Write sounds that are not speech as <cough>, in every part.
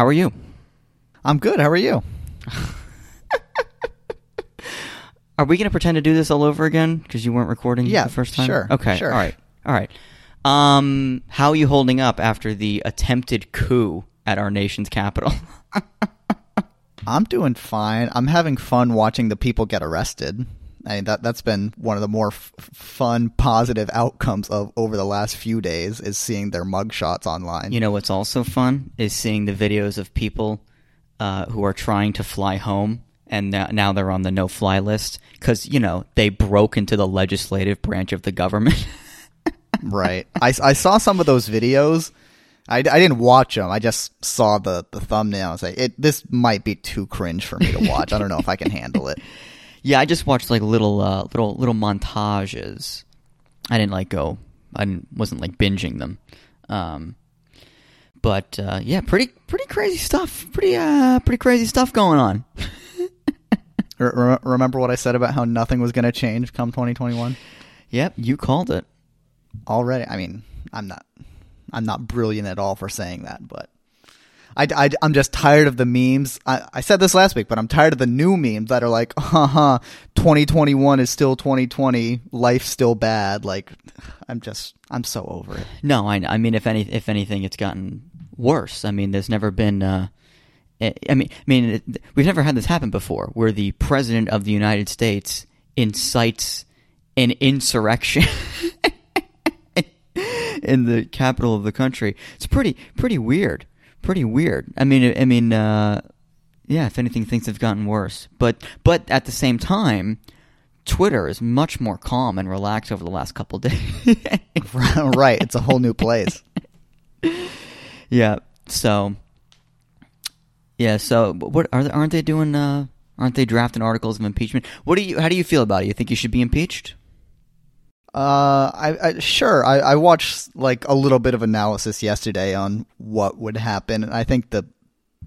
How are you? I'm good. How are you? <laughs> Are we going to pretend to do this all over again because you weren't recording Yeah, the first time? sure, Okay. sure. All right. All right. Um, how are you holding up after the attempted coup at our nation's capital? <laughs> I'm doing fine. I'm having fun watching the people get arrested. I mean, that that's been one of the more f- fun, positive outcomes of over the last few days is seeing their mugshots online. you know what's also fun is seeing the videos of people uh, who are trying to fly home and now, they're on the no-fly list because you know they broke into the legislative branch of the government. <laughs> right. I, I saw some of those videos. I, I didn't watch them. I just saw the, the thumbnail. I was like, it, this might be too cringe for me to watch. I don't know if I can handle it. <laughs> Yeah, I just watched like little uh, little little montages. I didn't like go. I didn't, wasn't like binging them. Um, but uh, yeah, pretty pretty crazy stuff. Pretty uh pretty crazy stuff going on. <laughs> Re- re- remember what I said about how nothing was going to change come 2021? Yep, you called it. already. I mean, I'm not, I'm not brilliant at all for saying that, but I, am just tired of the memes. I, I said this last week, but I'm tired of the new memes that are like, <laughs> haha, 2021 is still 2020, life's still bad. Like, I'm just, I'm so over it. No, I I mean if any if anything, it's gotten worse. I mean, there's never been. Uh, I I mean, I mean, it, we've never had this happen before, where the president of the United States incites an insurrection <laughs> in the capital of the country. It's pretty pretty weird. Pretty weird. I mean, I mean, uh, yeah. If anything, things have gotten worse. But but at the same time, Twitter is much more calm and relaxed over the last couple <laughs> days. <laughs> right. It's a whole new place. <laughs> Yeah. So. Yeah. So, what are they, aren't they doing? Uh, aren't they drafting articles of impeachment? What do you? How do you feel about it? You think you should be impeached? Uh, I, I sure I, I watched like a little bit of analysis yesterday on what would happen, and I think the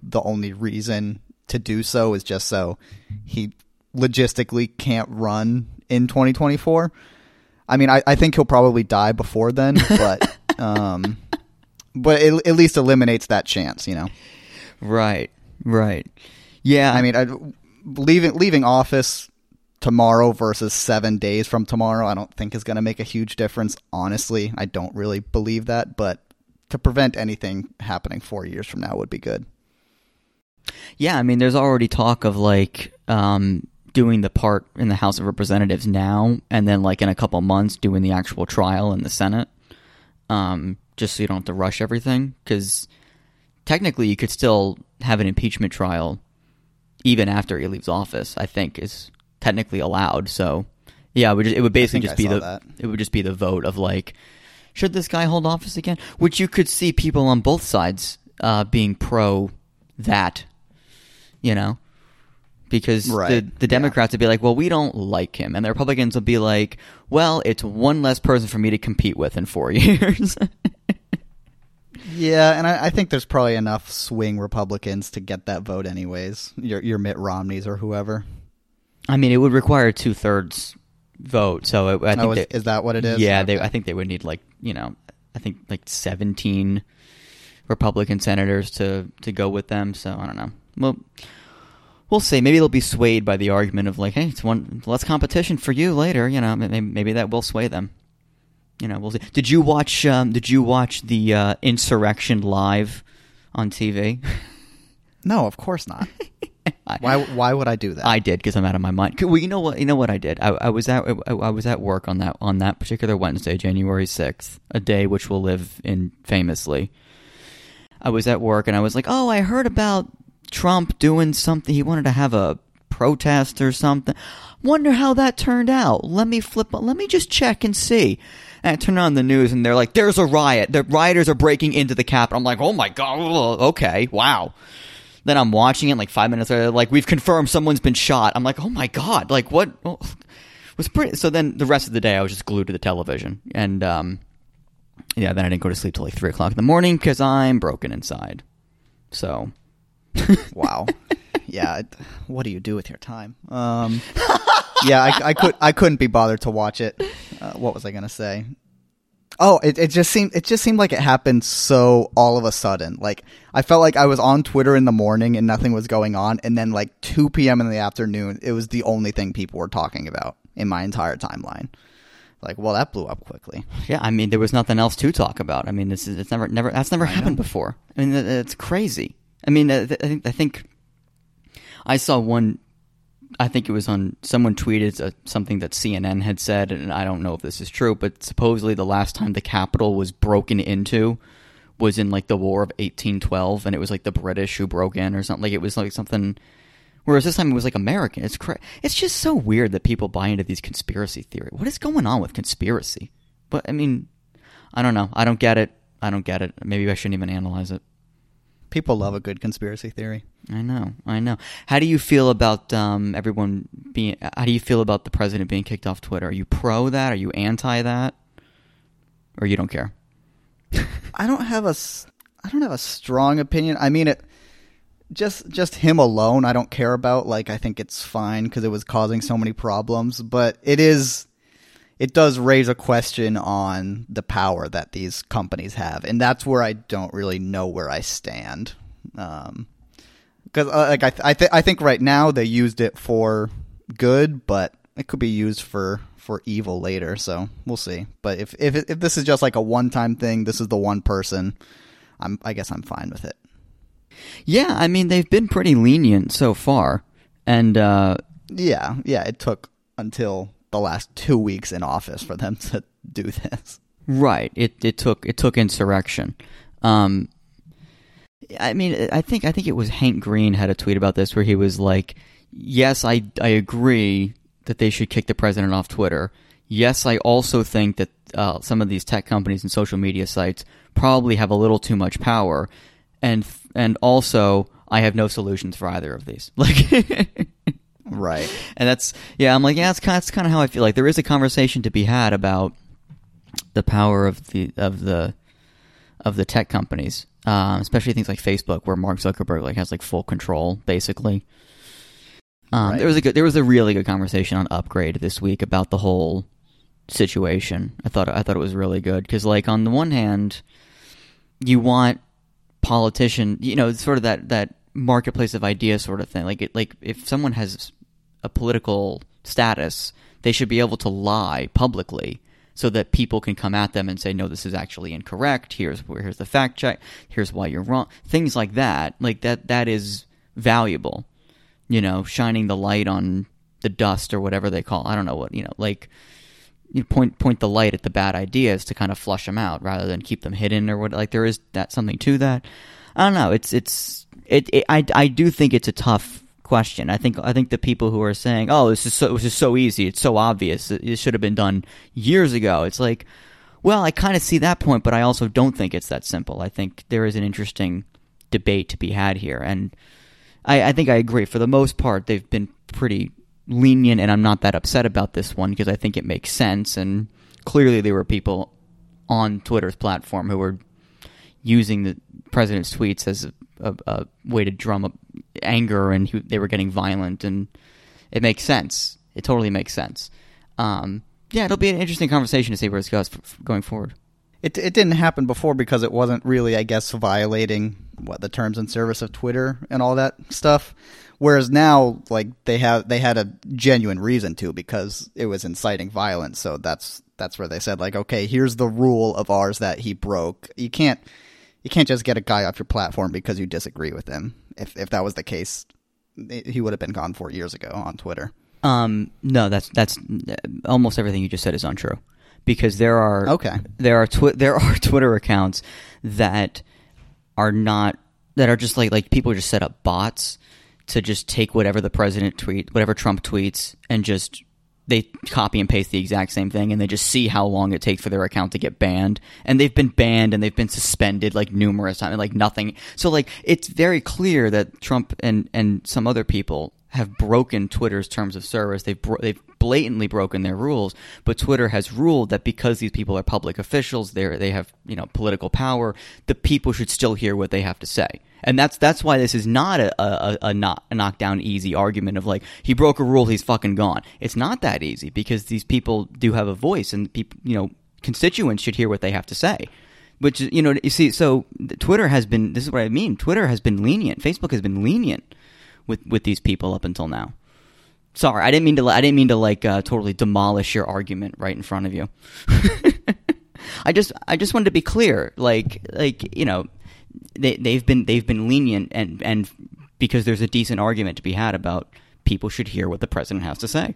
the only reason to do so is just so he logistically can't run in 2024. I mean, I, I think he'll probably die before then, <laughs> but um, but it at least eliminates that chance, you know. Right. Right. Yeah. I mean, I, leaving leaving office tomorrow versus seven days from tomorrow, I don't think is going to make a huge difference. Honestly, I don't really believe that, but to prevent anything happening four years from now would be good. Yeah, I mean, there's already talk of like um, doing the part in the House of Representatives now, and then like in a couple months doing the actual trial in the Senate, um, just so you don't have to rush everything. Because technically, you could still have an impeachment trial even after he leaves office. I think is technically allowed. So yeah, it would just, it would basically just I be the that. it would just be the vote of like should this guy hold office again? Which you could see people on both sides uh, being pro that, you know, because the Right, the Democrats would be like, well, we don't like him, and the Republicans would be like, well, it's one less person for me to compete with in four <laughs> years. Yeah, and I, I think there's probably enough swing Republicans to get that vote, anyways. Your your Mitt Romneys or whoever. I mean, it would require a two thirds vote, so it, I think Oh, is, they- is that what it is? Yeah, they. I think they would need like you know, I think like seventeen Republican senators to to go with them. So I don't know. Well, we'll see. Maybe they'll be swayed by the argument of like, hey, it's one less competition for you later. You know, maybe, maybe that will sway them. You know, we'll see. Did you watch? Um, did you watch the uh, insurrection live on TV? <laughs> No, of course not. <laughs> <laughs> Why why would I do that? I did because I'm out of my mind. Well, you know what? You know what I did. I, I was at I, I was at work on that on that particular Wednesday, January sixth, a day which will live in famously. I was at work and I was like, "Oh, I heard about Trump doing something. He wanted to have a protest or something. Wonder how that turned out. Let me flip. Let me just check and see." And I turned on the news and they're like, "There's a riot. The rioters are breaking into the Capitol." I'm like, "Oh my god! Okay, wow." Then I'm watching it like five minutes later, like we've confirmed someone's been shot. I'm like, oh my god, like what oh, was pretty. So then the rest of the day, I was just glued to the television, and um, yeah, then I didn't go to sleep till like three o'clock in the morning because I'm broken inside. So <laughs> Wow. yeah. What do you do with your time? Um, <laughs> yeah, I, I could I couldn't be bothered to watch it. Uh, what was I gonna say? Oh, it, it just seemed it just seemed like it happened so all of a sudden. Like I felt like I was on Twitter in the morning and nothing was going on, and then like two p.m. in the afternoon, it was the only thing people were talking about in my entire timeline. Like, well, that blew up quickly. Yeah, I mean, there was nothing else to talk about. I mean, this is it's never never that's never happened before. I mean, it's crazy. I mean, I think I think I saw one. I think it was on someone tweeted uh, something that CNN had said, and I don't know if this is true, but supposedly the last time the Capitol was broken into was in like the War of 1812, and it was like the British who broke in or something. Like it was like something. Whereas this time it was like American. It's cra- It's just so weird that people buy into these conspiracy theories. What is going on with conspiracy? But I mean, I don't know. I don't get it. I don't get it. Maybe I shouldn't even analyze it. People love a good conspiracy theory. I know. I know. How do you feel about um, everyone being? How do you feel about the president being kicked off Twitter? Are you pro that? Are you anti that? Or you don't care? <laughs> I don't have a I don't have a strong opinion. I mean it just just him alone I don't care about like I think it's fine cuz it was causing so many problems, but it is it does raise a question on the power that these companies have. And that's where I don't really know where I stand. Um cuz uh, like I th- I, th- I think right now they used it for good, but it could be used for for evil later. So we'll see. But if if if this is just like a one time thing, this is the one person. I'm I guess I'm fine with it. Yeah, I mean they've been pretty lenient so far, and uh, Yeah, yeah. It took until the last two weeks in office for them <laughs> to do this. Right. It it took it took insurrection. Um, I mean, I think I think it was Hank Green had a tweet about this where he was like, "Yes, I I agree that they should kick the president off Twitter. Yes, I also think that uh, some of these tech companies and social media sites probably have a little too much power, and and also I have no solutions for either of these." <laughs> Like. <laughs> Right. and that's yeah i'm like yeah that's kind, that's kind of how i feel like there is a conversation to be had about the power of the of the of the tech companies um, especially things like facebook where mark zuckerberg like has like full control basically um, Right. there was a good there was a really good conversation on upgrade this week about the whole situation i thought i thought it was really good because like on the one hand you want politician you know it's sort of that that marketplace of ideas sort of thing. Like it, like if someone has a political status they should be able to lie publicly so that people can come at them and say no this is actually incorrect. Here's here's the fact check. Here's why you're wrong. Things like that. Like that that is valuable. You know shining the light on the dust or whatever they call i don't know what you know like you point point the light at the bad ideas to kind of flush them out rather than keep them hidden or what like there is that something to that. I don't know. It's it's it, it i i do think it's a tough question i think i think the people who are saying oh this is so this is so easy it's so obvious it, it should have been done years ago it's like well i kind of see that point but i also don't think it's that simple i think there is an interesting debate to be had here and I, I think I agree. For the most part, they've been pretty lenient, and I'm not that upset about this one because I think it makes sense. And clearly, there were people on Twitter's platform who were using the president's tweets as a, a, a way to drum up anger, and who, they were getting violent, and it makes sense. It totally makes sense. Um, yeah, it'll be an interesting conversation to see where it goes going forward. It it didn't happen before because it wasn't really, I guess, violating what the terms and service of Twitter and all that stuff. Whereas now, like they have they had a genuine reason to because it was inciting violence. So that's that's where they said like, okay, here's the rule of ours that he broke. You can't you can't just get a guy off your platform because you disagree with him. If if that was the case, he would have been gone four years ago on Twitter. Um, no, that's that's almost everything you just said is untrue, because there are Okay. there are twi- there are <laughs> Twitter accounts that are not that are just like like people just set up bots to just take whatever the president tweet whatever Trump tweets and just they copy and paste the exact same thing and they just see how long it takes for their account to get banned. And they've been banned and they've been suspended like numerous times like nothing. So like it's very clear that Trump and and some other people have broken Twitter's terms of service they've bro- they've blatantly broken their rules but Twitter has ruled that because these people are public officials they they have you know political power the people should still hear what they have to say and that's that's why this is not a a, a, knock, a knockdown easy argument of like he broke a rule he's fucking gone. It's not that easy because these people do have a voice and people you know constituents should hear what they have to say. Which you know, you see, so Twitter has been. This is what I mean. Twitter has been lenient. Facebook has been lenient with with these people up until now. Sorry, I didn't mean to. I didn't mean to like uh, totally demolish your argument right in front of you. <laughs> I just, I just wanted to be clear. Like, like you know, they they've been they've been lenient and and because there's a decent argument to be had about people should hear what the president has to say,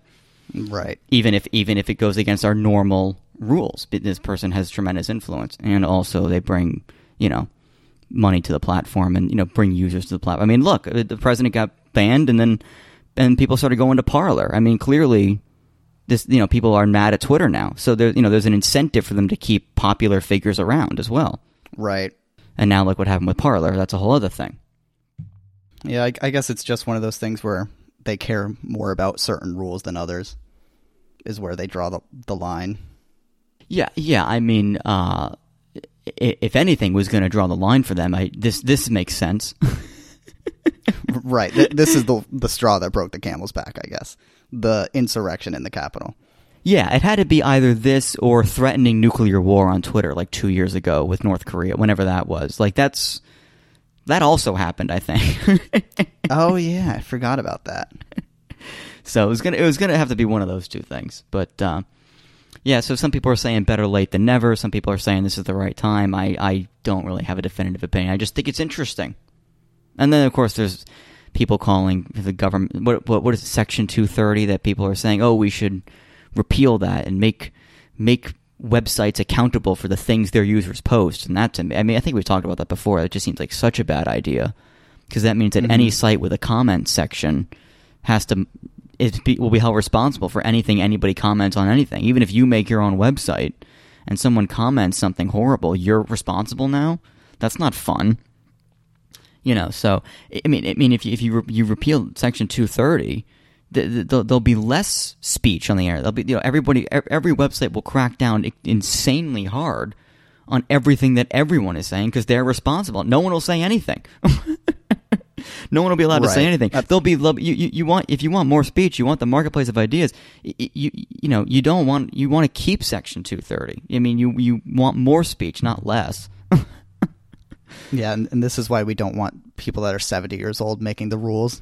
Right. even if even if it goes against our normal rules. This person has tremendous influence, and also they bring you know money to the platform and you know bring users to the platform. I mean, look, uh, the president got banned, and then and people started going to Parler. I mean, clearly. This, you know, people are mad at Twitter now, so there, you know, there's an incentive for them to keep popular figures around as well. Right. And now look what happened with Parler. That's a whole other thing. Yeah, I, I guess it's just one of those things where they care more about certain rules than others. Is where they draw the the line. Yeah, yeah. I mean, uh, if anything was going to draw the line for them, I, this this makes sense. <laughs> right. Th- this is the the straw that broke the camel's back. I guess the insurrection in the Capitol. yeah, it had to be either this or threatening nuclear war on Twitter, like two years ago with North Korea, whenever that was. Like that's that also happened, I think. <laughs> oh yeah, I forgot about that. so it was gonna it was gonna have to be one of those two things. But uh, yeah, so some people are saying better late than never. Some people are saying this is the right time. I I don't really have a definitive opinion. I just think it's interesting. And then of course there's people calling the government what what what is it, section 230 that people are saying, "Oh, we should repeal that and make make websites accountable for the things their users post." And that to me, I mean, I think we've talked about that before. It just seems like such a bad idea because that means that mm-hmm. any site with a comment section has to be, will be held responsible for anything anybody comments on anything. Even if you make your own website and someone comments something horrible, you're responsible now. That's not fun. You know, so I mean, I mean, if you if you you repeal Section two thirty, th- th- there'll, be less speech on the air. There'll be you know everybody every website will crack down insanely hard on everything that everyone is saying because they're responsible. No one will say anything. <laughs> <laughs> no one will be allowed to say Right. anything. They'll be you, you, you want if you want more speech, you want the marketplace of ideas. y- y- You you know you don't want you want to keep Section two thirty. I mean you you want more speech, not less. <laughs> Yeah, and, and this is why we don't want people that are seventy years old making the rules.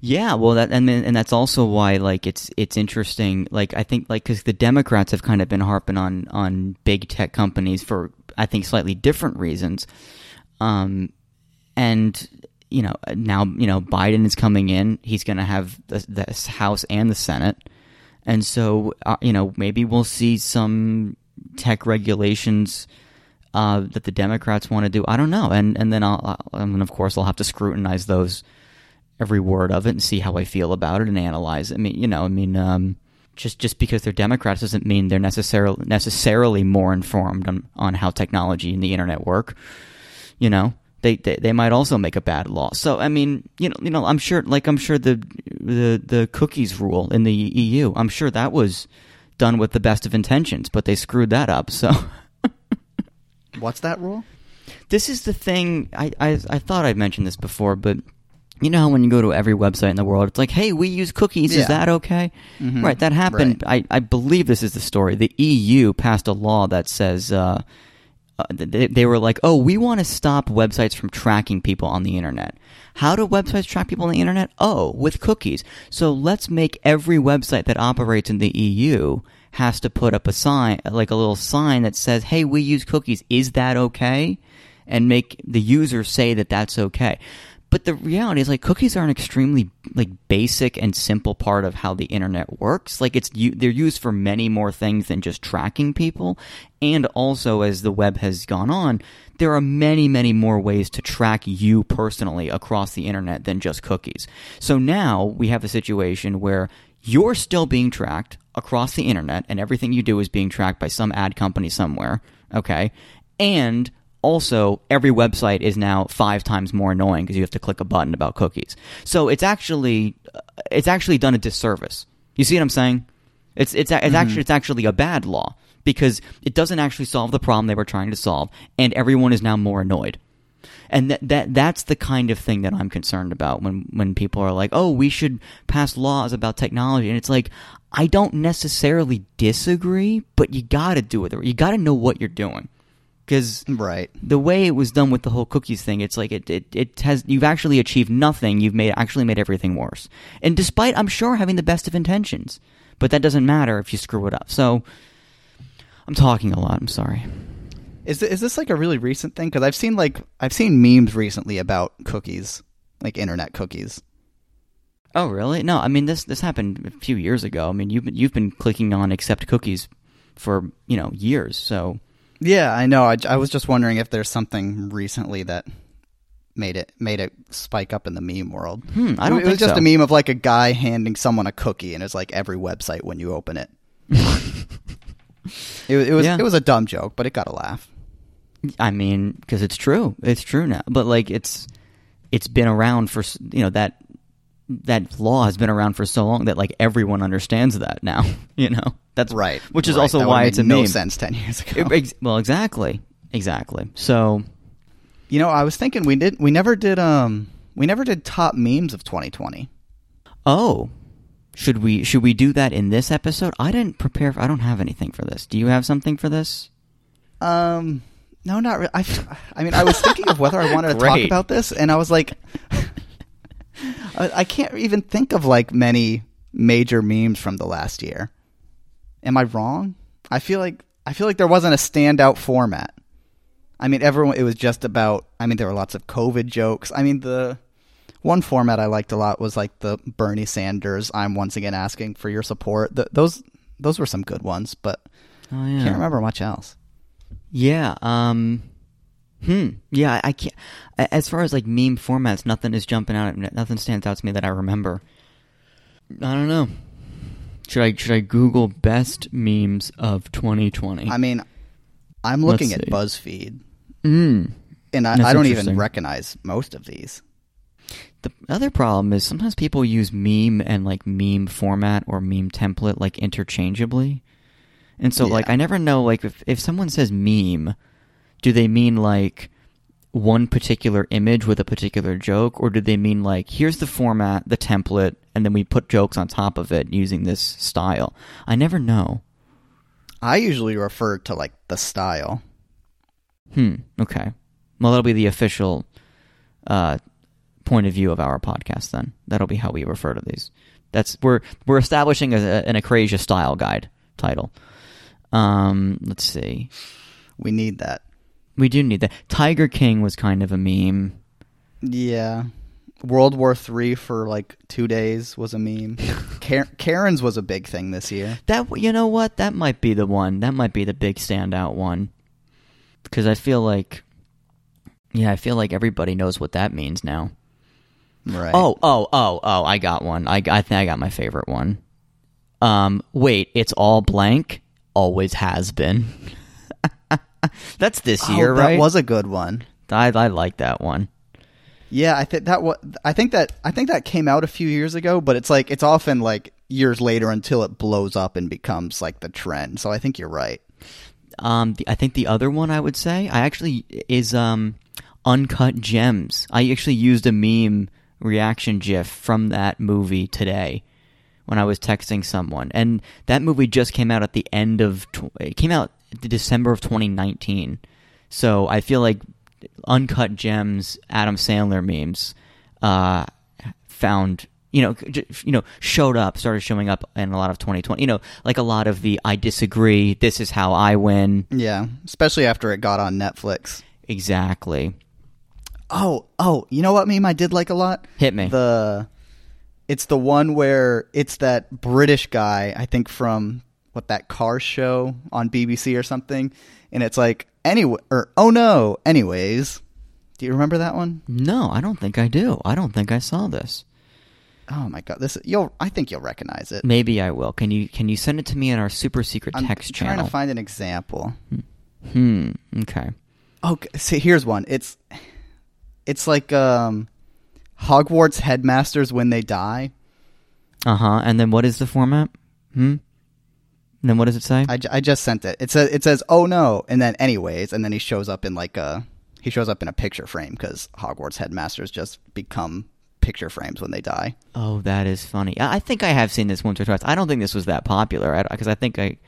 Yeah, well, that and then, and that's also why like it's it's interesting. Like I think like because the Democrats have kind of been harping on on big tech companies for I think slightly different reasons, um, and you know now you know Biden is coming in. He's going to have the, the House and the Senate, and so uh, you know maybe we'll see some tech regulations uh, that the Democrats want to do. I don't know, and and then I'll, I'll and of course I'll have to scrutinize those every word of it and see how I feel about it and analyze it. I mean, you know, I mean, um, just just because they're Democrats doesn't mean they're necessarily necessarily more informed on, on how technology and the internet work. You know, they, they they might also make a bad law. So I mean, you know, you know, I'm sure, like I'm sure the the the cookies rule in the EU, I'm sure that was done with the best of intentions, but they screwed that up. So. <laughs> What's that rule? this is the thing I, I I thought I'd mentioned this before, but you know how when you go to every website in the world, it's like, hey, we use cookies. Yeah. Is that okay? Mhm. Right, that happened. I, I believe this is the story. The EU passed a law that says uh, uh, they, they were like, oh, we want to stop websites from tracking people on the internet. How do websites track people on the internet? Oh, with cookies. So let's make every website that operates in the EU has to put up a sign, like a little sign that says, hey, we use cookies. Is that okay? And make the user say that that's okay. But the reality is, like, cookies are an extremely like basic and simple part of how the internet works. Like, it's they're used for many more things than just tracking people. And also, as the web has gone on, there are many, many more ways to track you personally across the internet than just cookies. So now we have a situation where you're still being tracked across the internet, and everything you do is being tracked by some ad company somewhere. Okay, and also every website is now five times more annoying because you have to click a button about cookies. So it's actually uh, it's actually done a disservice. You see what I'm saying? It's it's it's mm-hmm. actually it's actually a bad law because it doesn't actually solve the problem they were trying to solve, and everyone is now more annoyed. and that that that's the kind of thing that I'm concerned about when when people are like, "Oh, we should pass laws about technology," and it's like, I don't necessarily disagree, but you got to do it. You got to know what you're doing because Right. the way it was done with the whole cookies thing, it's like it, it, it has you've actually achieved nothing. You've made actually made everything worse. And despite I'm sure having the best of intentions, but that doesn't matter if you screw it up. So I'm talking a lot. I'm sorry. Is th- is this like a really recent thing? Because I've seen like I've seen memes recently about cookies, like internet cookies. Oh really? No, I mean this this happened a few years ago. I mean you've been, you've been clicking on accept cookies for you know years. So Yeah, I know. I, I was just wondering if there's something recently that made it made it spike up in the meme world. Hmm, I don't It was just so. a meme of like a guy handing someone a cookie, and it's like every website when you open it. <laughs> it, was- it was Yeah. it was a dumb joke, but it got a laugh. I mean, because it's true. It's true now. But like, it's it's been around for you know that that law has been around for so long that like everyone understands that now. <laughs> You know, that's Right, Which is right. also That why it's a made no meme. sense ten years ago. It- ex- well, exactly, exactly. So you know, I was thinking we did we never did um we never did top memes of 2020. oh. Should we should we do that in this episode? I didn't prepare. I don't have anything for this. Do you have something for this? Um, no, not really. I, I mean, I was thinking of whether I wanted to talk <laughs> about this, and I was like, I, can't even think of like many major memes from the last year. Am I wrong? I feel like I feel like there wasn't a standout format. I mean, everyone. It was just about. I mean, there were lots of COVID jokes. I mean, the one format I liked a lot was like the Bernie Sanders. I'm once again asking for your support. Th those those were some good ones, but Oh I yeah. can't remember much else. Yeah. Um. Hmm. Yeah. I, can't. As far as like meme formats, nothing is jumping out. Nothing stands out to me that I remember. I don't know. Should I should I Google best memes of 2020? I mean, I'm looking Let's at see. BuzzFeed, Mm. and I, I don't even recognize most of these. The other problem is sometimes people use meme and like meme format or meme template like interchangeably. And so like I never know like if if someone says meme, do they mean like one particular image with a particular joke or do they mean like here's the format, the template and then we put jokes on top of it using this style? I never know. I usually refer to like the style. Hmm, okay. Well, that'll be the official uh, point of view of our podcast. Then that'll be how we refer to these. That's we're we're establishing a, an Acrasia style guide title. Um, let's see. We need that. We do need that. Tiger King was kind of a meme. Yeah. World War Three for like two days was a meme. <laughs> Kar- Karen's was a big thing this year. That you know what? That might be the one. That might be the big standout one. Because I feel like, yeah, I feel like everybody knows what that means now. Right. Oh, oh, oh, oh! I got one. I, I think I got my favorite one. Um, wait, it's all blank. Always has been. <laughs> <laughs> That's this Oh, year, that right? was a good one. I I like that one. Yeah, I think that what I think that I think that came out a few years ago, but it's like it's often like years later until it blows up and becomes like the trend. So I think you're right. Um, the, I think the other one I would say I actually is um, uncut gems. I actually used a meme reaction GIF from that movie today when I was texting someone, and that movie just came out at the end of tw- it came out December of 2019. So I feel like uncut gems, Adam Sandler memes, uh, found you know j- you know showed up, started showing up in a lot of 2020. You know, like a lot of the I disagree. This is how I win. Yeah, especially after it got on Netflix. Exactly. Oh, oh, you know what meme I did like a lot? Hit me. The it's the one where it's that British guy, I think from what that car show on BBC or something, and it's like anyway or oh no, anyways. Do you remember that one? no, I don't think I do. I don't think I saw this. Oh my god, this you'll I think you'll recognize it. Maybe I will. Can you can you send it to me in our super secret text channel? I'm trying to find an example. hmm. Okay. Okay, see here's one. It's it's like um Hogwarts headmasters when they die. Uh huh. And then what is the format? Hmm. And then what does it say? I, I just sent it. It says it says oh no, and then anyways, and then he shows up in like a He shows up in a picture frame because Hogwarts headmasters just become picture frames when they die. Oh, that is funny. I I think I have seen this once or twice. I don't think this was that popular because I think I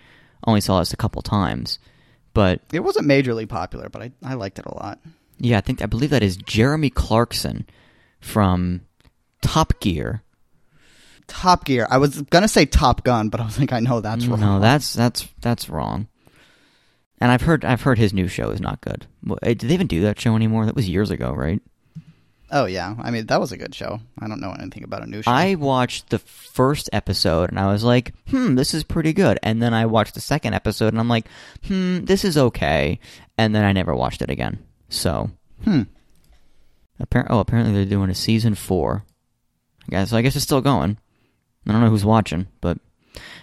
only saw this a couple times. But It wasn't majorly popular, but I, I liked it a lot. yeah, I think I believe that is Jeremy Clarkson from Top Gear. Top Gear. I was gonna say Top Gun, but I was like, I know that's wrong. No, that's that's that's wrong. And I've heard I've heard his new show is not good. Eh, Did they even do that show anymore? That was years ago, right? Oh yeah, I mean that was a good show. I don't know anything about a new show. I watched the first episode and I was like, hmm, this is pretty good. And then I watched the second episode and I'm like, hmm, this is okay. And then I never watched it again. So, hmm. appar- oh, apparently they're doing a season four. I guess, so I guess it's still going. I don't know who's watching, but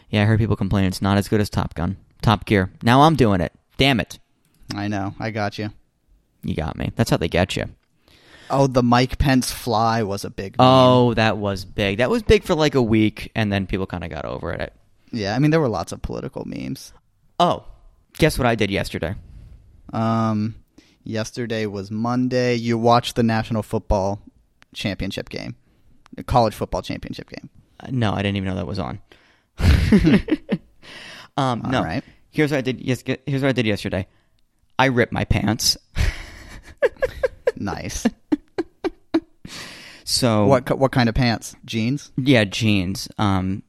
yeah, I heard people complain it's not as good as Top Gun. Top Gear. Now I'm doing it. Damn it. I know. I got you. You got me. That's how they get you. Oh, the Mike Pence fly was a big. meme. Oh, that was big. That was big for like a week, and then people kind of got over it. yeah. I mean, there were lots of political memes. Oh, guess what I did yesterday? Um, yesterday was Monday. You watched the National Football Championship game, the college football championship game. No, I didn't even know that was on. <laughs> um, no. Right. Here's what I did. Yes, here's what I did yesterday. I ripped my pants. Nice. <laughs> So what what kind of pants? Jeans. Yeah, jeans. Um,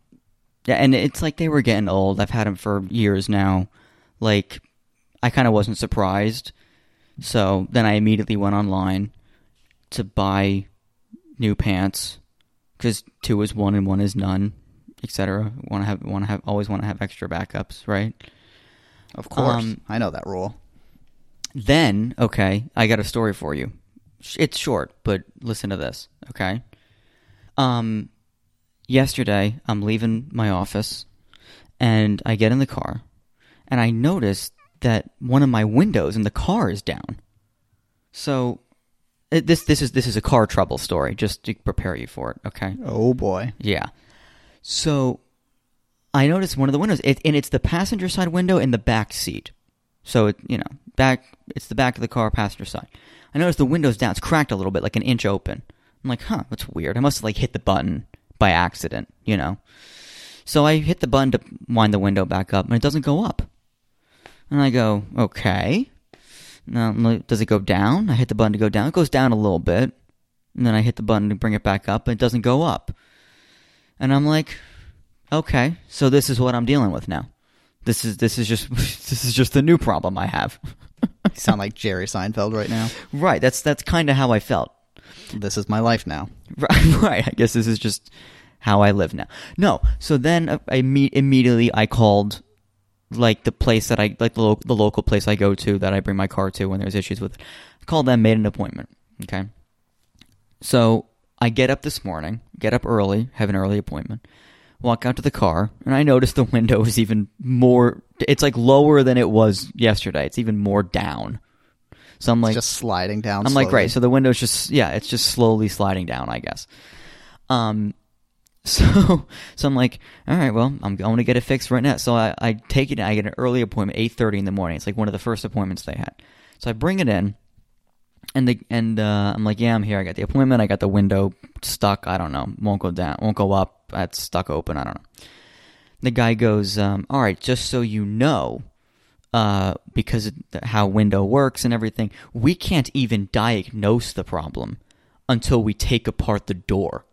yeah, and it's like they were getting old. I've had them for years now. Like, I kind of wasn't surprised. So then I immediately went online to buy new pants because two is one and one is none, etc. Want to have want to have always want to have extra backups, right? Of course, Um, I know that rule. Then, okay, I got a story for you. It's short, but listen to this, okay? Um yesterday I'm leaving my office and I get in the car and I notice that one of my windows in the car is down. So Uh, this this is this is a car trouble story just to prepare you for it, okay? Oh boy. Yeah. So I noticed one of the windows, it, and it's the passenger side window in the back seat. So it, you know, back, it's the back of the car, passenger side. I noticed the window's down. It's cracked a little bit, like an inch open. I'm like, huh, that's weird. I must have like hit the button by accident, you know. So I hit the button to wind the window back up, and it doesn't go up. And I go, okay. Now, does it go down? I hit the button to go down. It goes down a little bit. And then I hit the button to bring it back up, and it doesn't go up. And I'm like, okay, so this is what I'm dealing with now. This is this is just <laughs> this is just the new problem I have. You sound like Jerry Seinfeld right now. <laughs> right, that's that's kind of how I felt. This is my life now. <laughs> Right, right. I guess this is just how I live now. No, so then uh, I meet immediately. I called like the place that I like the, lo- the local place I go to that I bring my car to when there's issues with it. I called them, made an appointment. Okay, so I get up this morning, get up early, have an early appointment, walk out to the car, and I notice the window is even more. It's like lower than it was yesterday. It's even more down. So I'm like, It's just sliding down. I'm like, right. So the window's just yeah, it's just slowly sliding down, I guess. Um, <laughs> so so I'm like, all right, well, I'm going to get it fixed right now. So I, I take it. I get an early appointment, eight thirty in the morning. It's like one of the first appointments they had. So I bring it in, and the and uh, I'm like, yeah, I'm here. I got the appointment. I got the window stuck. I don't know. Won't go down. Won't go up. It's stuck open. I don't know. The guy goes, um, all right, just so you know, uh, because of how window works and everything, we can't even diagnose the problem until we take apart the door.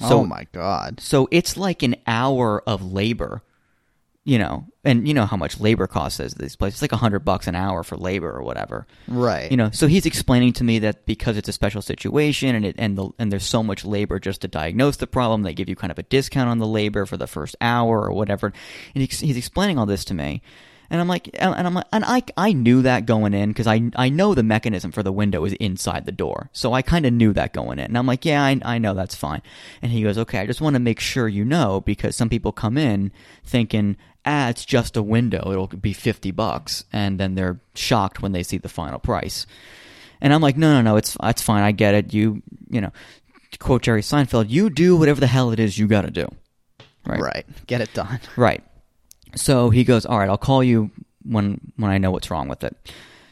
So, oh my god. so it's like an hour of labor, you know, and you know how much labor costs is these places. It's like a hundred bucks an hour for labor or whatever. Right. You know, so he's explaining to me that because it's a special situation and it and the and there's so much labor just to diagnose the problem, they give you kind of a discount on the labor for the first hour or whatever. And he's, he's explaining all this to me, and I'm like, and I'm like, and I I knew that going in because I I know the mechanism for the window is inside the door, so I kind of knew that going in. And I'm like, yeah, I I know that's fine. And he goes, okay, I just want to make sure you know because some people come in thinking ah, it's just a window. It'll be 50 bucks. And then they're shocked when they see the final price. And I'm like, no, no, no, it's, it's fine. I get it. You, you know, quote Jerry Seinfeld, you do whatever the hell it is you got to do. Right. right. Get it done. Right. So he goes, all right, I'll call you when, when I know what's wrong with it.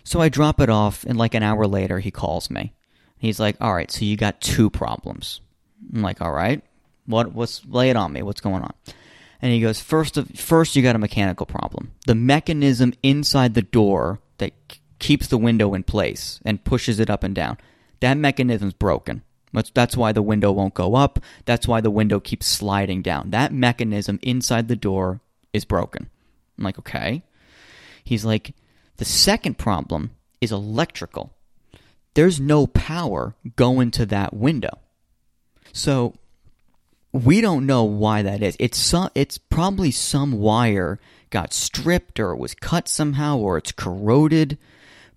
So I drop it off, and like an hour later, he calls me. He's like, "All right, so you got two problems." I'm like, "All right, what? What's lay it on me? What's going on?" And he goes, first, of, first you got a mechanical problem. The mechanism inside the door that keeps the window in place and pushes it up and down, that mechanism's broken. That's, that's why the window won't go up. That's why the window keeps sliding down. That mechanism inside the door is broken. I'm like, okay. He's like, the second problem is electrical. There's no power going to that window. So we don't know why that is. It's it's probably some wire got stripped or it was cut somehow or it's corroded,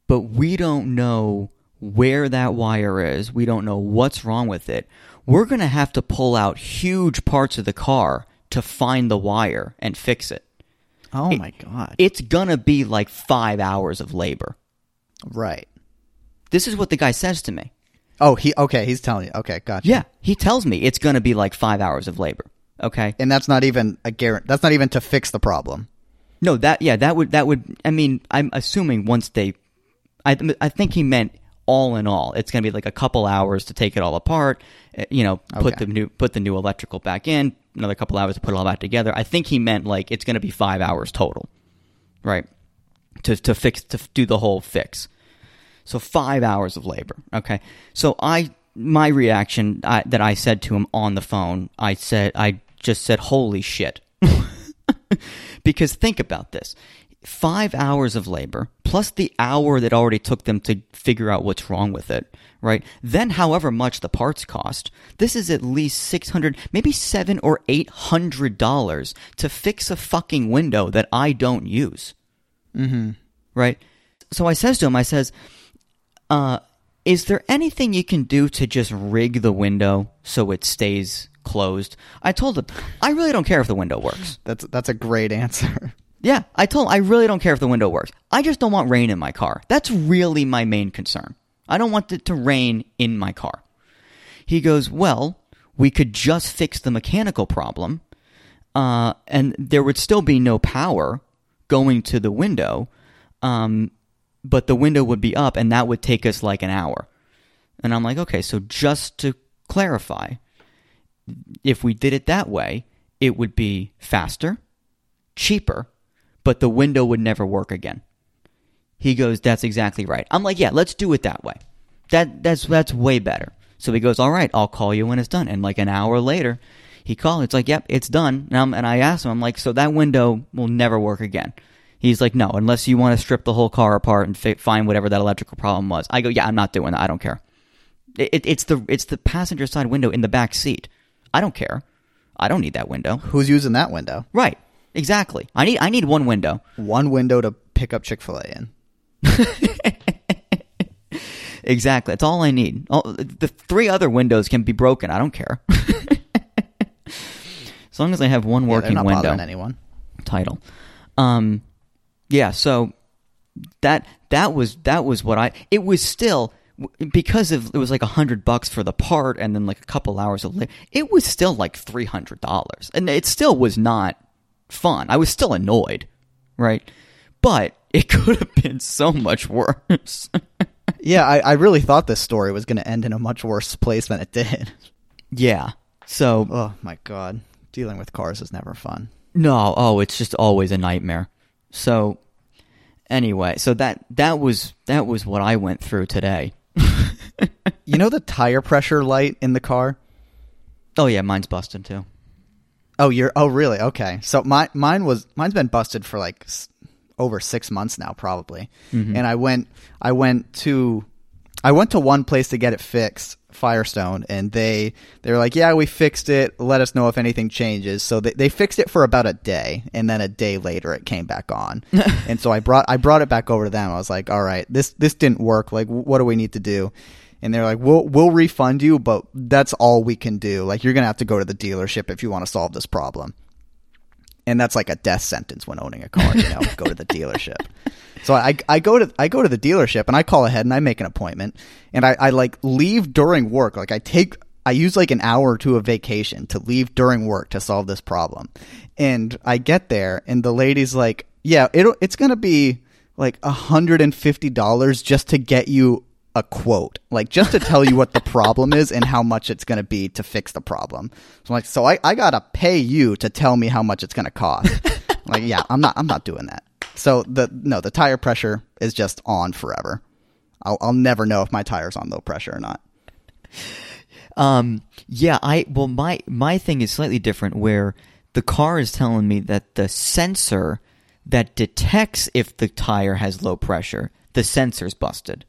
but we don't know where that wire is. We don't know what's wrong with it. We're going to have to pull out huge parts of the car to find the wire and fix it. Oh my god. It's going to be like 5 hours of labor. right. This is what the guy says to me. Oh, he okay. He's telling you. Okay, gotcha. Yeah, he tells me it's going to be like 5 hours of labor. Okay? And that's not even a guarantee. That's not even to fix the problem. No, that yeah, that would that would. I mean, I'm assuming once they, I I think he meant all in all, it's going to be like a couple hours to take it all apart. uh, You know, put Okay. the new put the new electrical back in. Another couple hours to put all back together. I think he meant like it's going to be five hours total, right? To to fix to do the whole fix. So five hours of labor. Okay. So I my reaction I, that I said to him on the phone, I said I just said, "Holy shit." <laughs> because think about this five hours of labor plus the hour that already took them to figure out what's wrong with it right? Then however much the parts cost this is at least 600 maybe 7 or 800 dollars to fix a fucking window that i don't use. Mm-hmm. right? So i says to him i says uh, is there anything you can do to just rig the window so it stays closed? I told him i really don't care if the window works. That's that's a great answer. <laughs> yeah, I told him I really don't care if the window works. I just don't want rain in my car. That's really my main concern. I don't want it to rain in my car. He goes, Well, we could just fix the mechanical problem, uh, and there would still be no power going to the window, um, but the window would be up, and that would take us like an hour. And I'm like, Okay, so just to clarify, if we did it that way, it would be faster, cheaper, but the window would never work again. He goes, "That's exactly right." I'm like, "Yeah, let's do it that way. That that's that's way better." So he goes, "All right, I'll call you when it's done." And like an hour later, he called. It's like, "Yep, it's done." And, I'm, and I asked him, "I'm like, so that window will never work again?" He's like, "No, unless you want to strip the whole car apart and fi- find whatever that electrical problem was." I go, "Yeah, I'm not doing that. I don't care. It, it, it's the it's the passenger side window in the back seat. I don't care. I don't need that window." Who's using that window? Right. Exactly. I need I need one window. One window to pick up Chick Fil A in. <laughs> Exactly. That's all I need. All, the three other windows can be broken. I don't care. <laughs> as long as I have one Yeah, working not window. anyone. title. Um, yeah. So that that was that was what I. It was still because of it was like a hundred bucks for the part, and then like a couple hours of labor. It was still like three hundred dollars, and it still was not fun. I was still annoyed, right? But it <laughs> could have been so much worse. <laughs> Yeah, I, I really thought this story was going to end in a much worse place than it did. yeah. So Oh my god, dealing with cars is never fun. No, oh, it's just always a nightmare. So anyway, so that that was that was what I went through today. <laughs> You know the tire pressure light in the car? Oh yeah, mine's busted too. Oh, you're. Oh, really? Okay. So my mine was mine's been busted for like s- over six months now, probably. Mm-hmm. And I went I went to I went to one place to get it fixed, Firestone, and they they were like, "Yeah, we fixed it. Let us know if anything changes." So they they fixed it for about a day, and then a day later it came back on. <laughs> and so I brought I brought it back over to them. I was like, "All right, this this didn't work. Like, what do we need to do?" And they're like, "We'll we'll refund you, but that's all we can do. Like, you're gonna have to go to the dealership if you want to solve this problem." and that's like a death sentence when owning a car. You know, go to the dealership. <laughs> So I I go to I go to the dealership and I call ahead and I make an appointment and I, I like leave during work. Like I take I use like an hour or two of vacation to leave during work to solve this problem. And I get there and the lady's like, "Yeah, it it's gonna be." like $150 just to get you a quote, like just to tell you what the problem is and how much it's going to be to fix the problem. So I'm like, so I, I got to pay you to tell me how much it's going to cost. <laughs> Like, yeah, I'm not, I'm not doing that. So the, no, the tire pressure is just on forever. I'll, I'll never know if my tire's on low pressure or not. Um, yeah, I well my my thing is slightly different where the car is telling me that the sensor that detects if the tire has low pressure, the sensor's busted.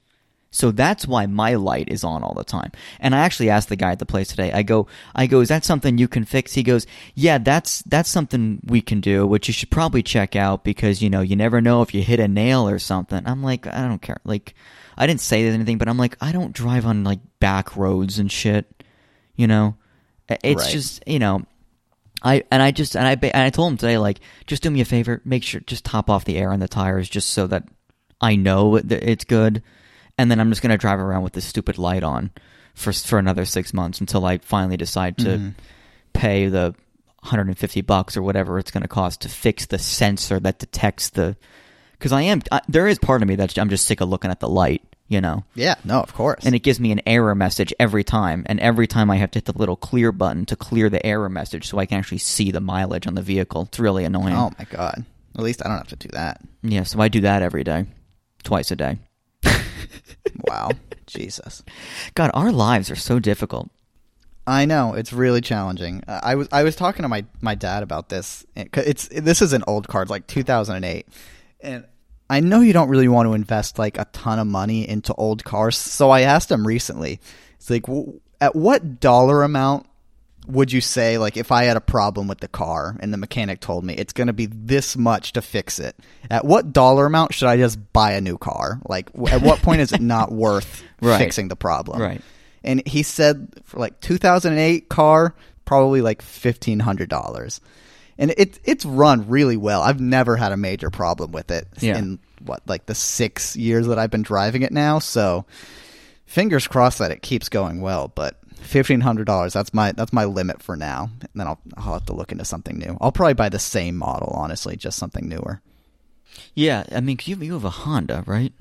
So that's why my light is on all the time. And I actually asked the guy at the place today. I go, I go, is that something you can fix? He goes, yeah, that's that's something we can do, which you should probably check out because you know you never know if you hit a nail or something. I'm like, I don't care. Like, I didn't say there's anything, but I'm like, I don't drive on like back roads and shit. You know, it's Right. just you know, I and I just and I and I told him today like just do me a favor, make sure just top off the air on the tires just so that I know that it's good, and then I'm just gonna drive around with this stupid light on for for another six months until I finally decide to mm-hmm. pay the 150 bucks or whatever it's gonna cost to fix the sensor that detects the because I am I, there is part of me that I'm just sick of looking at the light, you know Yeah, no, of course. and it gives me an error message every time. And every time I have to hit the little clear button to clear the error message so I can actually see the mileage on the vehicle. It's really annoying. oh my God. At least I don't have to do that. Yeah, so I do that every day, twice a day. Wow. Jesus. God, our lives are so difficult. I know it's really challenging. Uh, I was I was talking to my my dad about this. It- 'cause It's this is an old card, like 2008, and I know you don't really want to invest like a ton of money into old cars. So I asked him recently. It's like, w- at what dollar amount would you say like if I had a problem with the car and the mechanic told me it's going to be this much to fix it? At what dollar amount should I just buy a new car? Like w- at what point is it not <laughs> worth Right. fixing the problem? Right. and he said for like 2008 car probably like $1500 and it it's run really well i've never had a major problem with it Yeah. in what like the 6 years that i've been driving it now so fingers crossed that it keeps going well but $1500 that's my that's my limit for now. And then I'll, I'll have to look into something new. I'll probably buy the same model honestly just something newer. Yeah, I mean, you, you have a Honda, right?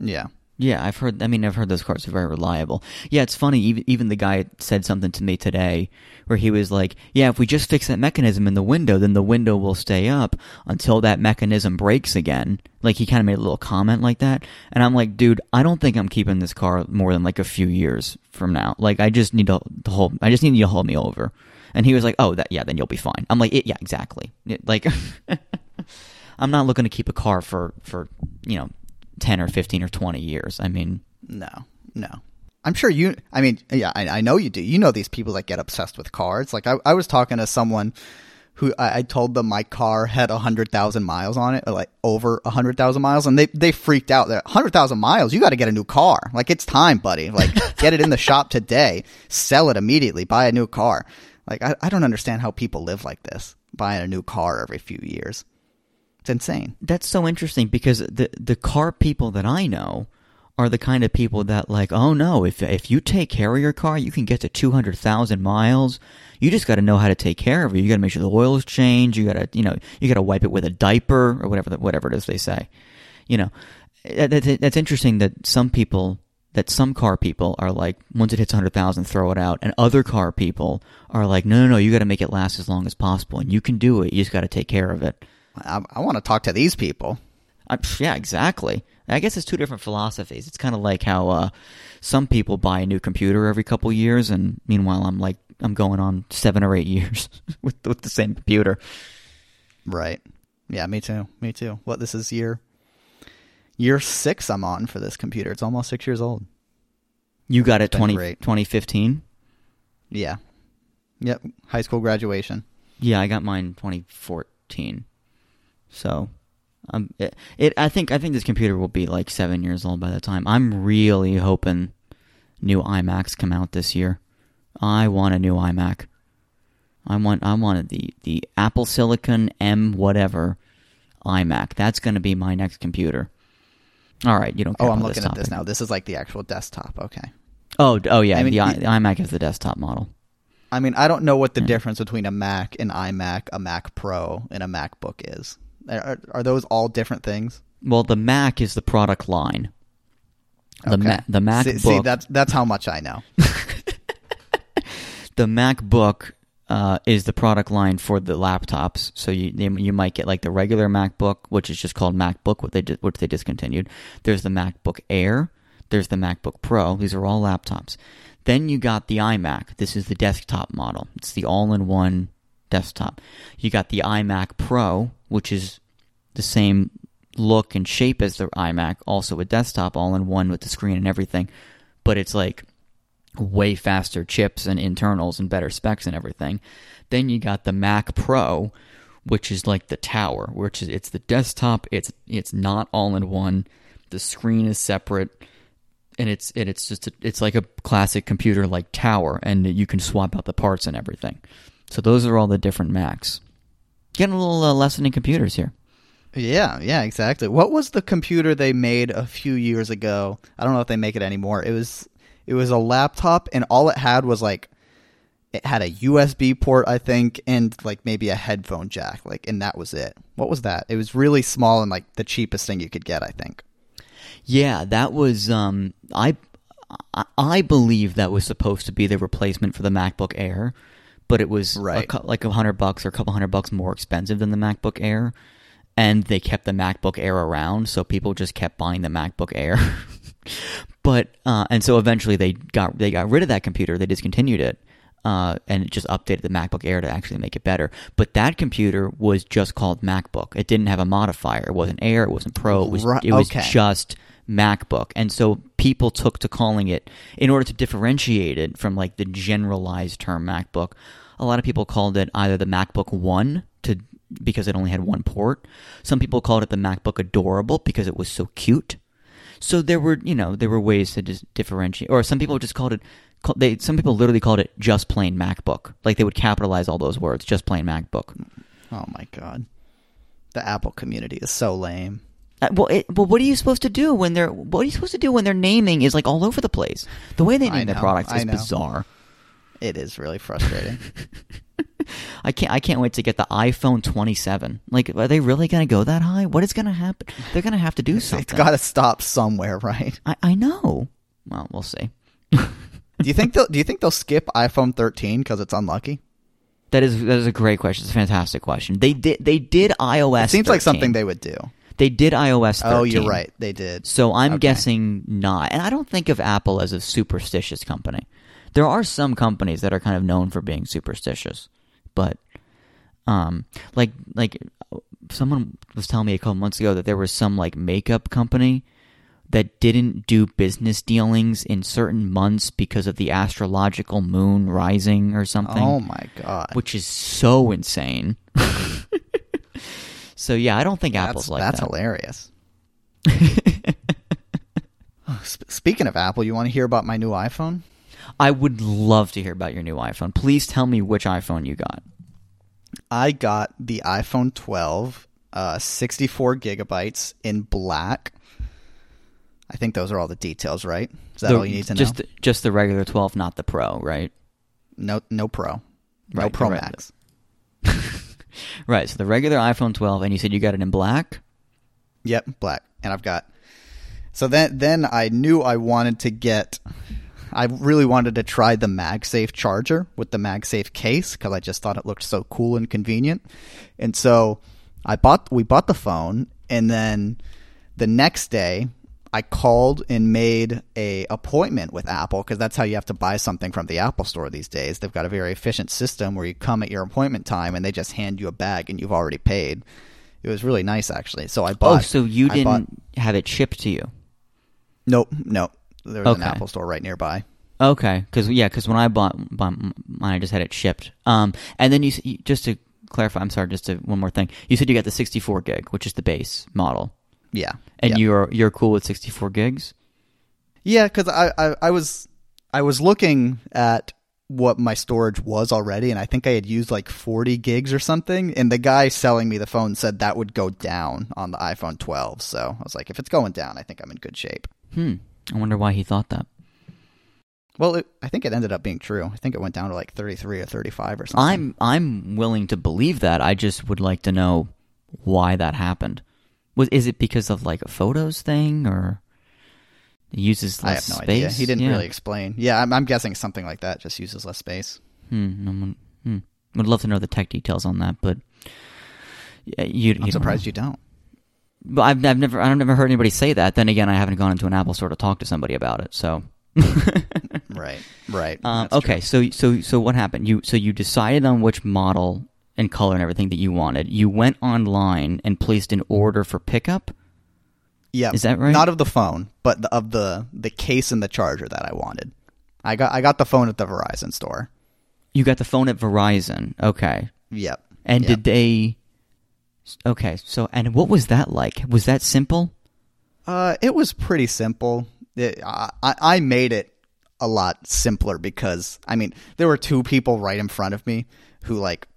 yeah Yeah, I've heard. I mean, I've heard those cars are very reliable. Yeah, it's funny. Even even the guy said something to me today where he was like, "Yeah, if we just fix that mechanism in the window, then the window will stay up until that mechanism breaks again." Like he kind of made a little comment like that, and I'm like, "Dude, I don't think I'm keeping this car more than like a few years from now. Like, I just need to, hold. I just need you to hold me over." And he was like, "Oh, that yeah, then you'll be fine." I'm like, "Yeah, exactly." Like, <laughs> I'm not looking to keep a car for for you know 10 or 15 or 20 years. I mean, No, no. I'm sure you. I mean, yeah, I, I know you do. You know these people that get obsessed with cars. Like I, I was talking to someone who I, I told them my car had a hundred thousand miles on it, or like over a hundred thousand miles, and they they freaked out. They're hundred thousand miles. You got to get a new car. Like it's time, buddy. Like <laughs> get it in the shop today. Sell it immediately. Buy a new car. Like I, I don't understand how people live like this, buying a new car every few years. It's insane. that's so interesting because the the car people that I know are the kind of people that like, oh no, if if you take care of your car, you can get to 200,000 miles. You just got to know how to take care of it. You got to make sure the oil's changed. You got to, you know, you got to wipe it with a diaper or whatever, whatever it is they say. You know, uh, that- that's interesting that some people, that some car people are like, once it hits 100,000, throw it out. And other car people are like, no, no, no, you got to make it last as long as possible. And you can do it. You just got to take care of it. I, I want to talk to these people. I, yeah, exactly. I guess it's two different philosophies. It's kind of like how uh, some people buy a new computer every couple years, and meanwhile, I'm like, I'm going on seven or eight years <laughs> with with the same computer. Right. Yeah, me too. Me too. What this is year year six I'm on for this computer. It's almost six years old. You got it Been 20, 2015? Yeah. Yep. High school graduation. Yeah, I got mine 2014. So, um, it, it. I think I think this computer will be like seven years old by the time. I'm really hoping new iMacs come out this year. I want a new iMac. I want I wanted the the Apple Silicon M whatever iMac. That's going to be my next computer. All right, you don't. Care Oh, I'm looking at this now. This is like the actual desktop. Okay. Oh, oh yeah, I mean, the, i- the iMac is the desktop model. I mean, I don't know what the Yeah. difference between a Mac, an iMac, a Mac Pro, and a MacBook is. Are, are those all different things? Well, the Mac is the product line. The Okay. Ma- the MacBook See, see, that's that's how much I know. <laughs> the MacBook uh, is the product line for the laptops. So you you might get like the regular MacBook, which is just called MacBook, what they di- which they discontinued. There's the MacBook Air. There's the MacBook Pro. These are all laptops. Then you got the iMac. This is the desktop model. It's the all-in-one desktop. You got the iMac Pro, which is the same look and shape as the iMac, also a desktop all-in-one with the screen and everything, but it's like way faster chips and internals and better specs and everything. Then you got the Mac Pro, which is like the tower, which is it's the desktop. It's it's not all in one. The screen is separate, and it's and it's just a, it's like a classic computer like tower, and you can swap out the parts and everything. So those are all the different Macs. Getting a little uh, lesson in computers here. Yeah, yeah, exactly. What was the computer they made a few years ago? I don't know if they make it anymore. It was it was a laptop and all it had was like it had a USB port, I think, and like maybe a headphone jack, like and that was it. What was that? It was really small and like the cheapest thing you could get, I think. Yeah, that was um I I- I believe that was supposed to be the replacement for the MacBook Air, but it was a Right. cou- like a hundred bucks or a couple hundred bucks more expensive than the MacBook Air, and they kept the MacBook Air around, so people just kept buying the MacBook Air. <laughs> but uh, and so eventually they got they got rid of that computer, they discontinued it. Uh, and it just updated the MacBook Air to actually make it better. But that computer was just called MacBook. It didn't have a modifier. It wasn't Air. It wasn't Pro. It was Right, it was okay. just MacBook. And so people took to calling it, in order to differentiate it from like the generalized term MacBook, a lot of people called it either the MacBook One to because it only had one port. Some people called it the MacBook Adorable because it was so cute. So there were, you know, there were ways to just differentiate, or some people just called it. They some people literally called it just plain MacBook. Like they would capitalize all those words, just plain MacBook. Oh my god. The Apple community is so lame. Uh, well, it, well, what are you supposed to do when they're what are you supposed to do when their naming is like all over the place? The way they name their products is bizarre. It is really frustrating. <laughs> I can't I can't wait to get the iPhone 27. Like, are they really going to go that high? What is going to happen? They're going to have to do <laughs> something. it's got to stop somewhere, right? I, I know. Well, we'll see. <laughs> Do you think they'll do you think they'll skip iPhone 13 cuz it's unlucky? That is that is a great question. It's a fantastic question. They did they did iOS. It seems like something they would do. They did iOS. 13. Oh, you're right. They did. So I'm Okay. guessing not. And I don't think of Apple as a superstitious company. There are some companies that are kind of known for being superstitious, but um, like like someone was telling me a couple months ago that there was some like makeup company that didn't do business dealings in certain months because of the astrological moon rising or something Oh my god. which is so insane. <laughs> so yeah, I don't think Apple's that's like that's that. hilarious. <laughs> Speaking of Apple, you want to hear about my new iPhone? I would love to hear about your new iPhone. Please tell me which iPhone you got. I got the iPhone 12, uh, 64 gigabytes in black. I think those are all the details, right? Is that The- all you need to know? just just the regular 12, not the Pro, right? no, no Pro, no Right, Pro. Max. <laughs> Right. So the regular iPhone 12, and you said you got it in black. Yep, black. And I've got. So then, then I knew I wanted to get. I really wanted to try the MagSafe charger with the MagSafe case because I just thought it looked so cool and convenient. And so I bought. We bought the phone, and then the next day I called and made a appointment with Apple because that's how you have to buy something from the Apple Store these days. They've got a very efficient system where you come at your appointment time and they just hand you a bag and you've already paid. It was really nice actually. So I bought. oh, so you I didn't bought- have it shipped to you? Nope, nope. There was an Apple store right nearby. Okay, because yeah, because when I bought bought mine, I just had it shipped. Um, and then you, you just to clarify, I'm sorry, just to, one more thing. You said you got the 64 gig, which is the base model, Yeah, and yeah. you're you're cool with 64 gigs. yeah, because I, I I was I was looking at what my storage was already, and I think I had used like 40 gigs or something. And the guy selling me the phone said that would go down on the iPhone 12. So I was like, if it's going down, I think I'm in good shape. Hmm. I wonder why he thought that. Well, it, I think it ended up being true. I think it went down to like 33 or 35 or something. I'm I'm willing to believe that. I just would like to know why that happened. Was is it because of like a photos thing or it uses I less have no space? idea. He didn't Yeah. really explain. Yeah, I'm, I'm guessing something like that just uses less space. Hmm, hmm. Would love to know the tech details on that, but yeah, you. I'm surprised you don't. But I've, I've never I've never heard anybody say that. Then again, I haven't gone into an Apple store to talk to somebody about it. So. Right, right. <laughs> Um, okay, so so so what happened? You so you decided on which model and color and everything that you wanted. You went online and placed an order for pickup. Yeah, Is that right? Not of the phone, but the, of the the case and the charger that I wanted. I got I got the phone at the Verizon store. You got the phone at Verizon. Okay. Yep. And Yep. did they Okay, so and what was that like? Was that simple? Uh, it was pretty simple. It, I, I I made it a lot simpler because I mean there were two people right in front of me who like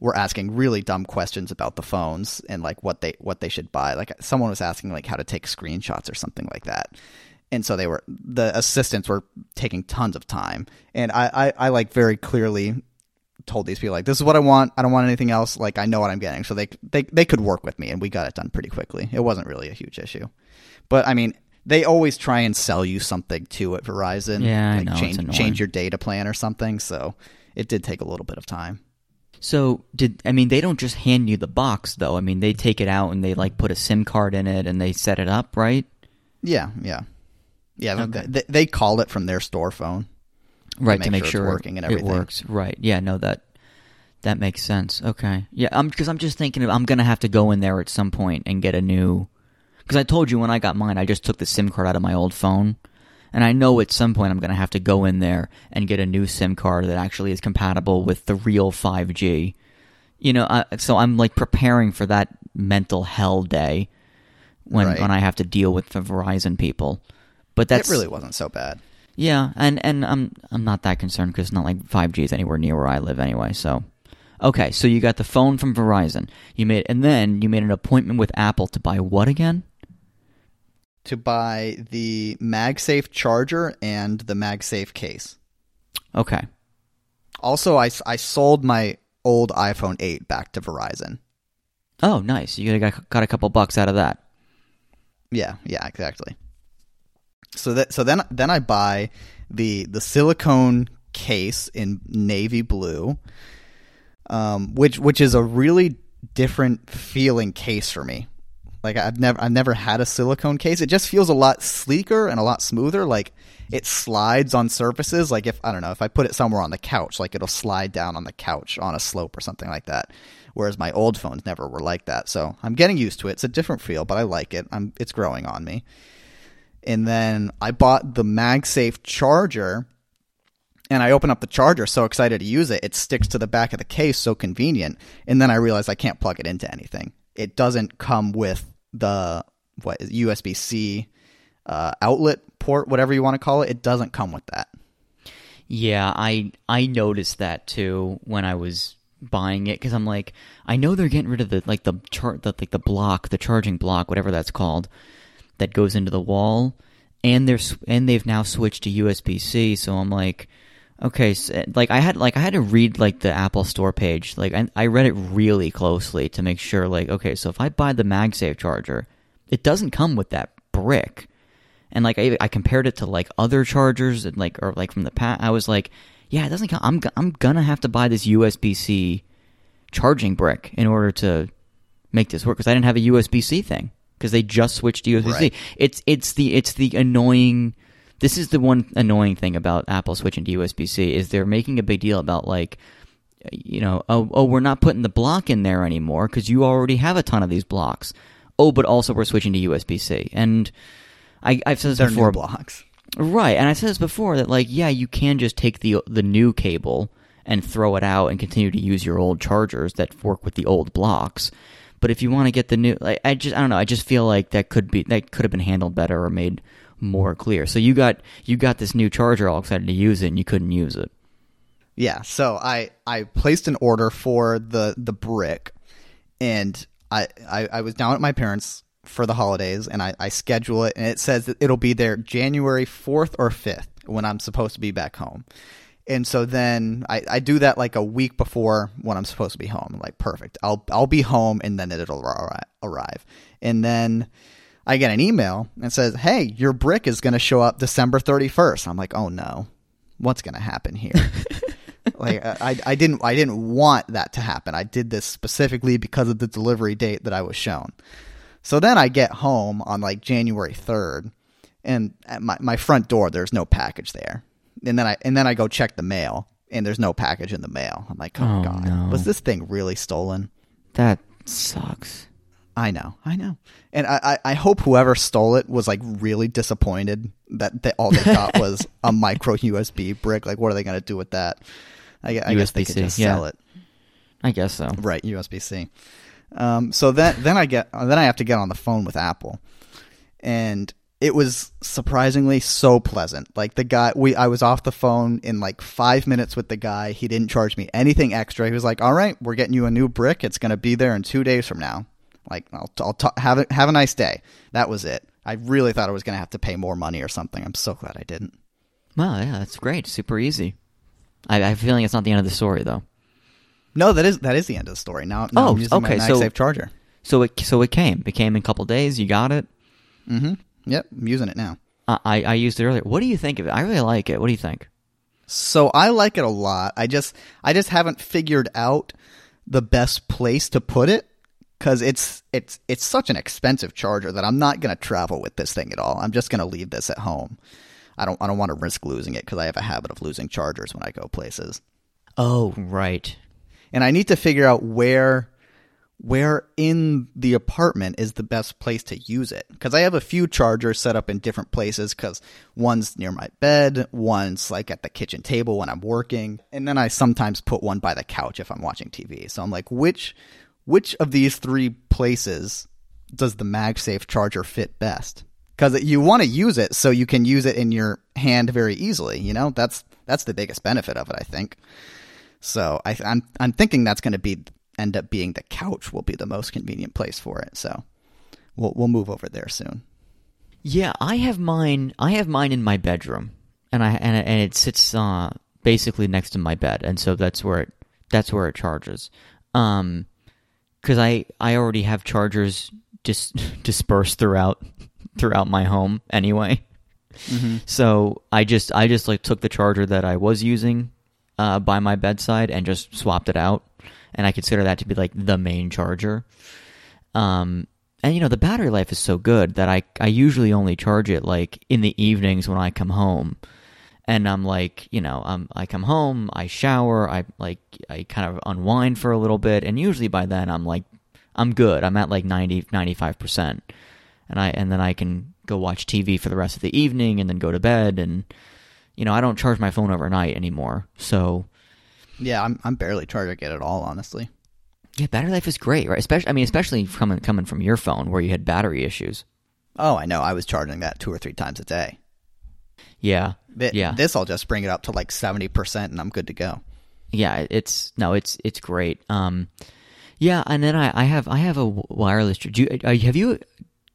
were asking really dumb questions about the phones and like what they what they should buy. Like someone was asking like how to take screenshots or something like that. And so they were the assistants were taking tons of time. And I, I, I like very clearly told these people like this is what I want. I don't want anything else. Like I know what I'm getting. So they they they could work with me and we got it done pretty quickly. It wasn't really a huge issue. But I mean, they always try and sell you something too at Verizon. Yeah, I like know, change change your data plan or something. So it did take a little bit of time. So did I mean they don't just hand you the box though. I mean they take it out and they like put a SIM card in it and they set it up, right? Yeah, yeah, yeah. Okay. They, they call it from their store phone. Right make to make sure it's sure, working and everything. it works. Right. Yeah, no that that makes sense. Okay. Yeah, I'm because I'm just thinking I'm going to have to go in there at some point and get a new cuz I told you when I got mine I just took the SIM card out of my old phone. And I know at some point I'm going to have to go in there and get a new SIM card that actually is compatible with the real 5G. You know, I, so I'm like preparing for that mental hell day when Right. when I have to deal with the Verizon people. But that's it really wasn't so bad. yeah, and and I'm I'm not that concerned because it's not like 5G is anywhere near where I live anyway. So, okay, so you got the phone from Verizon. You made and then you made an appointment with Apple to buy what again? To buy the MagSafe charger and the MagSafe case. Okay, Also, I, I sold my old iPhone 8 back to Verizon. oh nice, you got got a couple bucks out of that. Yeah, yeah, exactly. So that so then then I buy the the silicone case in navy blue, um, which which is a really different feeling case for me. Like I've never I've never had a silicone case. It just feels a lot sleeker and a lot smoother. Like it slides on surfaces. Like if I don't know if I put it somewhere on the couch, like it'll slide down on the couch on a slope or something like that. Whereas my old phones never were like that. So I'm getting used to it. It's a different feel, but I like it. I'm it's growing on me. And then I bought the MagSafe charger and I open up the charger, so excited to use it. It sticks to the back of the case, so convenient. And then I realize I can't plug it into anything. It doesn't come with the what USB C uh, outlet port, whatever you want to call it. It doesn't come with that. Yeah, I I noticed that too when I was buying it because I'm like, I know they're getting rid of the like the chart, the like the block, the charging block, whatever that's called, that goes into the wall, and they're and they've now switched to USB C. So I'm like, okay, so, like I had like I had to read like the Apple Store page, like I, I read it really closely to make sure, like, okay, so if I buy the MagSafe charger, it doesn't come with that brick and like I, I compared it to like other chargers and like or like from the past i was like yeah it doesn't count i'm, I'm gonna have to buy this usb-c charging brick in order to make this work because i didn't have a usb-c thing because they just switched to usb-c Right. it's it's the it's the annoying this is the one annoying thing about apple switching to usb-c is they're making a big deal about like you know, oh, oh, we're not putting the block in there anymore because you already have a ton of these blocks. Oh, but also we're switching to USB C. And I, I've said this They're before, blocks. right? And I said this before that like, yeah, you can just take the the new cable and throw it out and continue to use your old chargers that work with the old blocks. But if you want to get the new, like, I just I don't know. I just feel like that could be that could have been handled better or made Mm-hmm. more clear. So you got you got this new charger, all excited to use it, and you couldn't use it. Yeah, so I I placed an order for the the brick, and I I, I was down at my parents for the holidays, and I, I schedule it, and it says that it'll be there January fourth or fifth when I'm supposed to be back home, And so then I, I do that like a week before when I'm supposed to be home. I'm like, perfect. I'll I'll be home and then it'll arrive. And then I get an email and says, "Hey, your brick is going to show up December 31st." I'm like, "Oh no, what's going to happen here?" <laughs> like uh, I I didn't I didn't want that to happen. I did this specifically because of the delivery date that I was shown. So then I get home on like January 3rd, and at my my front door there's no package there. And then I and then I go check the mail, and there's no package in the mail. I'm like, oh, Oh, god, no. was this thing really stolen? That sucks. I know, I know, and I, I, I hope whoever stole it was like really disappointed that they, all they got <laughs> was a micro USB brick. Like, what are they going to do with that? I, I guess they could just yeah. sell it, I guess so. right? USB C. Um, so then then I get then I have to get on the phone with Apple, and it was surprisingly so pleasant. Like the guy, we I was off the phone in like five minutes with the guy. He didn't charge me anything extra. He was like, "All right, we're getting you a new brick. It's going to be there in two days from now." Like, I'll, I'll ta- have a, have a nice day. That was it. I really thought I was going to have to pay more money or something. I'm so glad I didn't. Well, yeah, that's great. Super easy. I, I have a feeling it's not the end of the story though. No, that is that is the end of the story. Now, now Oh, I'm using okay, my so- MagSafe charger. So it so it came. It came in a couple days. You got it. Mm-hmm. Yep, I'm using it now. I, I I used it earlier. What do you think of it? I really like it. What do you think? So I like it a lot. I just I just haven't figured out the best place to put it cuz it's it's it's such an expensive charger that I'm not going to travel with this thing at all. I'm just going to leave this at home. I don't I don't want to risk losing it cuz I have a habit of losing chargers when I go places. Oh, right. And I need to figure out where where in the apartment is the best place to use it because i have a few chargers set up in different places because one's near my bed one's like at the kitchen table when i'm working and then i sometimes put one by the couch if i'm watching tv so i'm like which which of these three places does the magsafe charger fit best because you want to use it so you can use it in your hand very easily you know that's that's the biggest benefit of it i think so I, I'm I'm thinking that's going to be end up being the couch will be the most convenient place for it. So we'll we'll move over there soon. Yeah, I have mine. I have mine in my bedroom, and I and, and it sits uh, basically next to my bed, and so that's where it that's where it charges. Um, because I I already have chargers just <laughs> dispersed throughout throughout my home anyway. So I just I just like took the charger that I was using uh, by my bedside and just swapped it out, and I consider that to be like the main charger. Um, and you know the battery life is so good that I I usually only charge it like in the evenings when I come home, and I'm like you know um I come home I shower I like I kind of unwind for a little bit, and usually by then I'm like I'm good I'm at like 90 95 percent, and I and then I can go watch TV for the rest of the evening and then go to bed and you know I don't charge my phone overnight anymore so. Yeah, I'm I'm barely charging it at all, honestly. Yeah, battery life is great, right? Especially, I mean, especially coming coming from your phone where you had battery issues. Oh, I know. I was charging that two or three times a day. Yeah, Thi- yeah, This I'll just bring it up to like seventy percent, and I'm good to go. yeah. It's no, it's it's great. Um, yeah, and then I, I have I have a wireless. Do you, uh, have you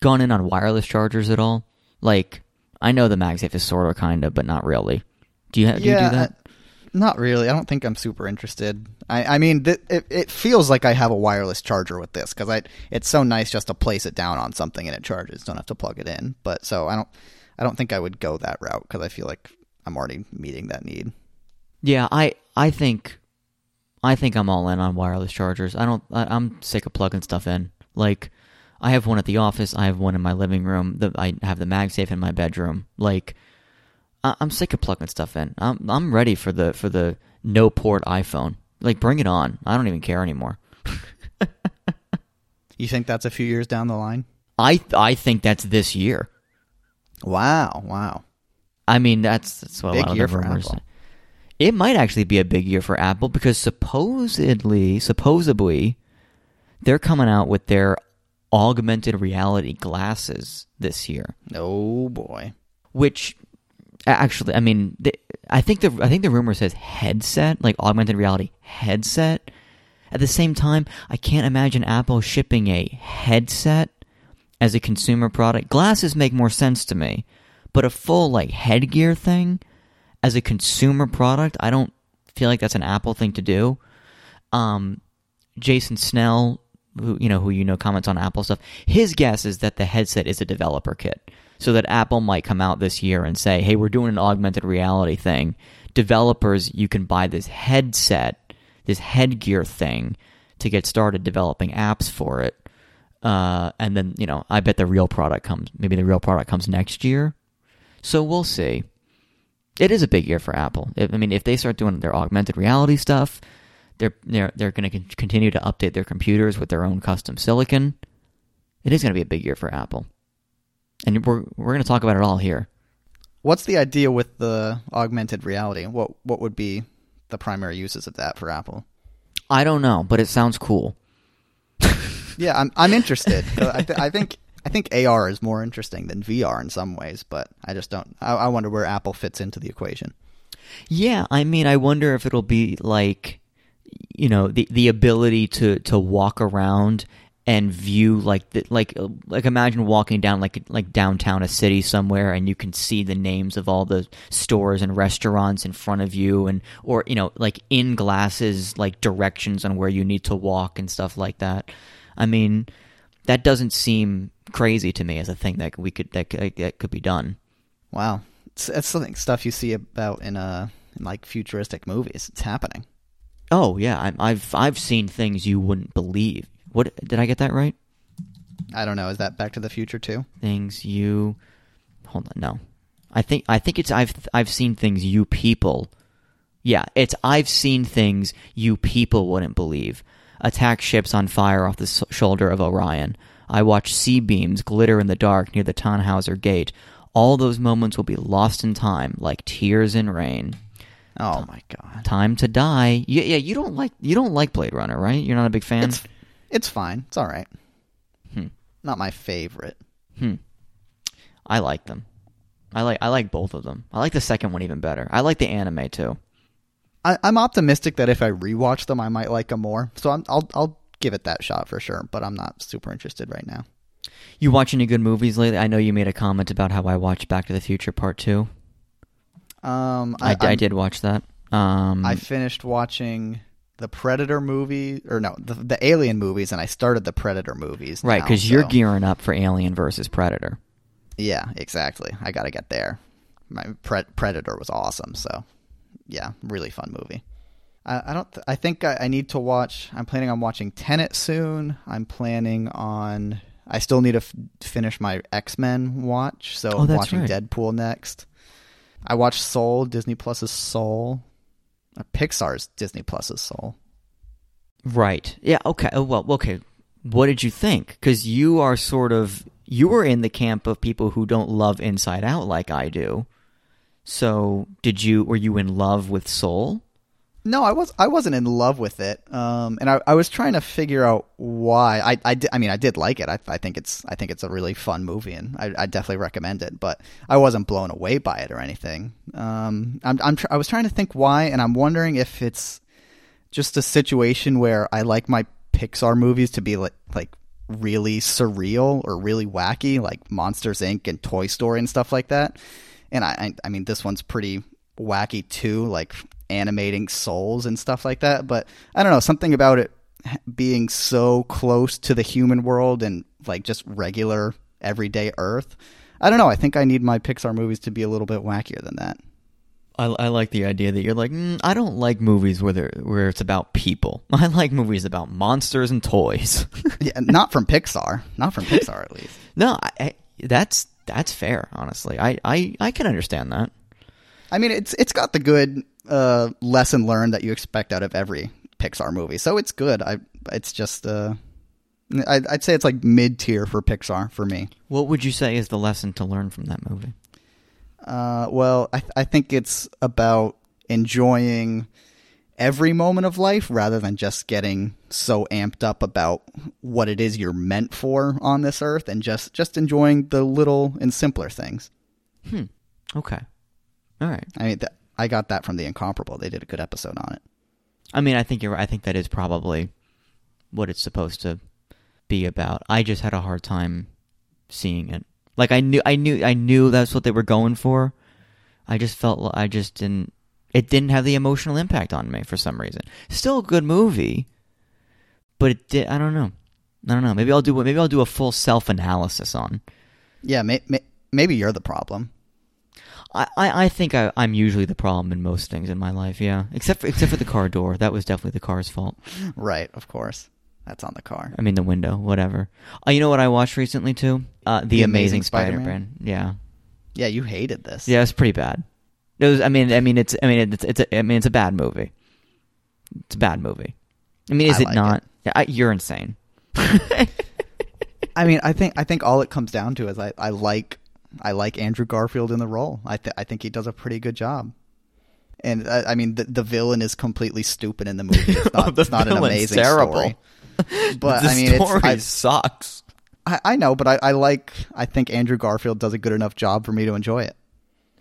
gone in on wireless chargers at all? Like, I know the MagSafe is sort of, kind of, but not really. Do you ha- do you do that? I- not really. I don't think I'm super interested. I, I mean, th- it, it feels like I have a wireless charger with this because I it's so nice just to place it down on something and it charges. Don't have to plug it in. But so I don't I don't think I would go that route because I feel like I'm already meeting that need. Yeah, I I think I think I'm all in on wireless chargers. I don't. I, I'm sick of plugging stuff in. Like, I have one at the office. I have one in my living room. The, I have the MagSafe in my bedroom. Like, I, I'm sick of plugging stuff in. I'm I'm ready for the for the no port iPhone. Like, bring it on. I don't even care anymore. <laughs> You think that's a few years down the line? I I think that's this year. Wow, wow. I mean, that's that's what Big a lot year of the for rumors. Apple. It might actually be a big year for Apple because supposedly, supposedly, they're coming out with their augmented reality glasses this year. Oh boy. Which, actually, I mean, the, I think the I think the rumor says headset, like augmented reality headset. At the same time, I can't imagine Apple shipping a headset as a consumer product. Glasses make more sense to me, but a full like headgear thing as a consumer product, I don't feel like that's an Apple thing to do. Um, Jason Snell, who you know who you know comments on Apple stuff, his guess is that the headset is a developer kit, so that Apple might come out this year and say, "Hey, we're doing an augmented reality thing. Developers, you can buy this headset, this headgear thing, to get started developing apps for it." Uh, and then you know, I bet the real product comes. Maybe the real product comes next year. So we'll see. It is a big year for Apple. I mean, if they start doing their augmented reality stuff, they're they're they're going to continue to update their computers with their own custom silicon. It is going to be a big year for Apple, and we're we're going to talk about it all here. What's the idea with the augmented reality? What what would be the primary uses of that for Apple? I don't know, but it sounds cool. <laughs> yeah, I'm I'm interested. <laughs> I, th- I think I think AR is more interesting than VR in some ways, but I just don't. I, I wonder where Apple fits into the equation. Yeah, I mean, I wonder if it'll be like, you know, the the ability to to walk around and view like the, like like imagine walking down like like downtown a city somewhere and you can see the names of all the stores and restaurants in front of you and or you know like in glasses like directions on where you need to walk and stuff like that. I mean, that doesn't seem crazy to me as a thing that we could that, that could be done. Wow, it's, it's something stuff you see about in uh in like futuristic movies. It's happening. Oh yeah, I, I've I've seen things you wouldn't believe. What did I get that right? I don't know. Is that Back to the Future too? Things you hold on. No, I think I think it's I've I've seen things you people. Yeah, it's I've seen things you people wouldn't believe. Attack ships on fire off the shoulder of Orion. I watch C-beams glitter in the dark near the Tannhauser Gate. All those moments will be lost in time, like tears in rain. Oh my god! Time to die. Yeah, yeah. You don't like you don't like Blade Runner, right? You're not a big fan. It's, it's fine. It's all right. Hmm. Not my favorite. Hmm. I like them. I like I like both of them. I like the second one even better. I like the anime too. I, am optimistic that if I rewatch them, I might like them more. So i will I'll give it that shot for sure. But I'm not super interested right now. You watch any good movies lately? I know you made a comment about how I watched Back to the Future Part Two. Um, I, I, I did watch that. Um, I finished watching the Predator movie, or no, the, the Alien movies, and I started the Predator movies. Right, because so. you're gearing up for Alien versus Predator. Yeah, exactly. I got to get there. My Pre- Predator was awesome, so yeah, really fun movie. I, I don't. Th- I think I, I, need to watch. I'm planning on watching Tenet soon. I'm planning on. I still need to f- finish my X Men watch, so oh, I'm watching right. Deadpool next. I watched Soul, Disney Plus's Soul, uh, Pixar's Disney Plus's Soul. Right. Yeah. Okay. Oh, well. Okay. What did you think? Because you are sort of you were in the camp of people who don't love Inside Out like I do. So, did you were you in love with Soul? No, I was I wasn't in love with it, um, and I, I was trying to figure out why. I I, did, I mean I did like it. I, I think it's I think it's a really fun movie, and I, I definitely recommend it. But I wasn't blown away by it or anything. Um, I'm, I'm tr- I was trying to think why, and I'm wondering if it's just a situation where I like my Pixar movies to be like like really surreal or really wacky, like Monsters Inc. and Toy Story and stuff like that and I, I, I mean this one's pretty wacky too, like animating souls and stuff like that. But I don't know something about it being so close to the human world and like just regular everyday Earth. I don't know. I think I need my Pixar movies to be a little bit wackier than that. I, I like the idea that you're like, mm, I don't like movies where where it's about people. <laughs> I like movies about monsters and toys. <laughs> yeah, not from Pixar. Not from Pixar, at least. No, I, that's that's fair. Honestly, I, I, I can understand that. I mean, it's it's got the good uh, lesson learned that you expect out of every Pixar movie, so it's good. I it's just uh, I'd, I'd say it's like mid tier for Pixar for me. What would you say is the lesson to learn from that movie? Uh, well, I I think it's about enjoying every moment of life rather than just getting so amped up about what it is you're meant for on this earth and just just enjoying the little and simpler things. Hmm. Okay. All right. I mean, th- I got that from the Incomparable. They did a good episode on it. I mean, I think you're. I think that is probably what it's supposed to be about. I just had a hard time seeing it. Like I knew, I knew, I knew that's what they were going for, I just felt I just didn't. It didn't have the emotional impact on me for some reason. Still a good movie, but it did. I don't know. I don't know. Maybe I'll do. Maybe I'll do a full self analysis on. Yeah, may, may, maybe you're the problem. I, I, I think I, I'm usually the problem in most things in my life. Yeah, except for, except for the car door. That was definitely the car's fault. <laughs> Right, of course. That's on the car. I mean the window, whatever. Uh, you know what I watched recently too? Uh, the, The Amazing, Amazing Spider-Man. Spider-Man? Yeah, Yeah, you hated this. yeah, it's pretty bad. It was. I mean, I mean, it's. I mean, it's. It's. A, I mean, it's a bad movie. It's a bad movie. I mean, is I it like not? Yeah, I, you're insane. <laughs> I mean, I think I think all it comes down to is I, I like I like Andrew Garfield in the role. I th- I think he does a pretty good job. And I, I mean, the, the villain is completely stupid in the movie. It's <laughs> not, oh, The it's not an amazing terrible. story. <laughs> But the I mean, story it's, sucks. I, I know, but I, I like. I think Andrew Garfield does a good enough job for me to enjoy it.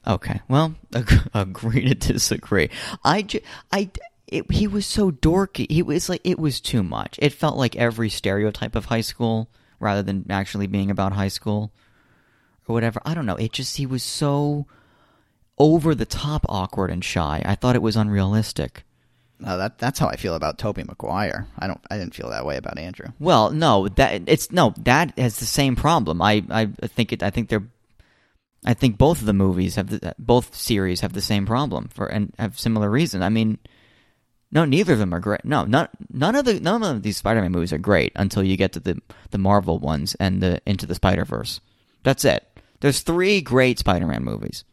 Okay, well, <laughs> ag- agree to disagree. I, ju- I, it, he was so dorky. He was like, it was too much. It felt like every stereotype of high school rather than actually being about high school or whatever. I don't know. It just, he was so over the top awkward and shy. I thought it was unrealistic. No, that that's how I feel about Tobey Maguire. I don't. I didn't feel that way about Andrew. Well, no, that it's no that has the same problem. I I think it. I think they're. I think both of the movies have the both series have the same problem for and have similar reasons. I mean, no, neither of them are great. No, not none of the none of these Spider-Man movies are great until you get to the the Marvel ones and the Into the Spider-Verse. That's it. There's three great Spider-Man movies,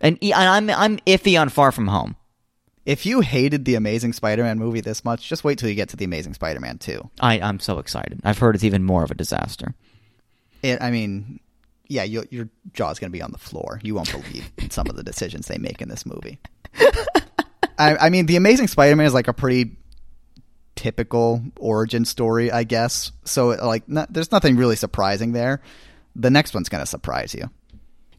and, and I'm I'm iffy on Far From Home. If you hated the Amazing Spider-Man movie this much, just wait till you get to the Amazing Spider-Man two. I I'm so excited. I've heard it's even more of a disaster. It, I mean, yeah, your your jaw's going to be on the floor. You won't believe <laughs> some of the decisions they make in this movie. <laughs> I, I mean, the Amazing Spider-Man is like a pretty typical origin story, I guess. So, like, no, there's nothing really surprising there. The next one's going to surprise you.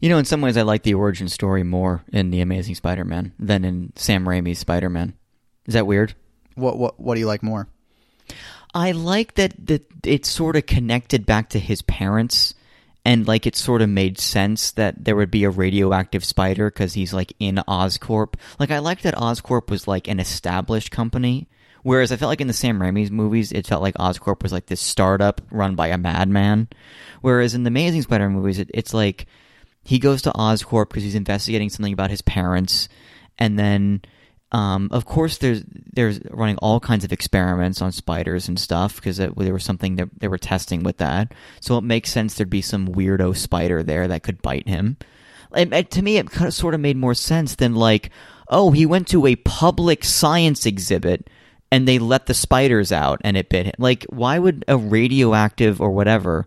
You know, in some ways, I like the origin story more in the Amazing Spider-Man than in Sam Raimi's Spider-Man. Is that weird? What what what do you like more? I like that that it sort of connected back to his parents, and like it sort of made sense that there would be a radioactive spider because he's like in Oscorp. Like I like that Oscorp was like an established company, whereas I felt like in the Sam Raimi's movies, it felt like Oscorp was like this startup run by a madman. Whereas in the Amazing Spider-Man movies, it, it's like he goes to Oscorp because he's investigating something about his parents, and then, um, of course, there's there's running all kinds of experiments on spiders and stuff because there was something that they were testing with that. So it makes sense there'd be some weirdo spider there that could bite him. And, and to me, it kind of sort of made more sense than like, oh, he went to a public science exhibit and they let the spiders out and it bit him. Like, why would a radioactive or whatever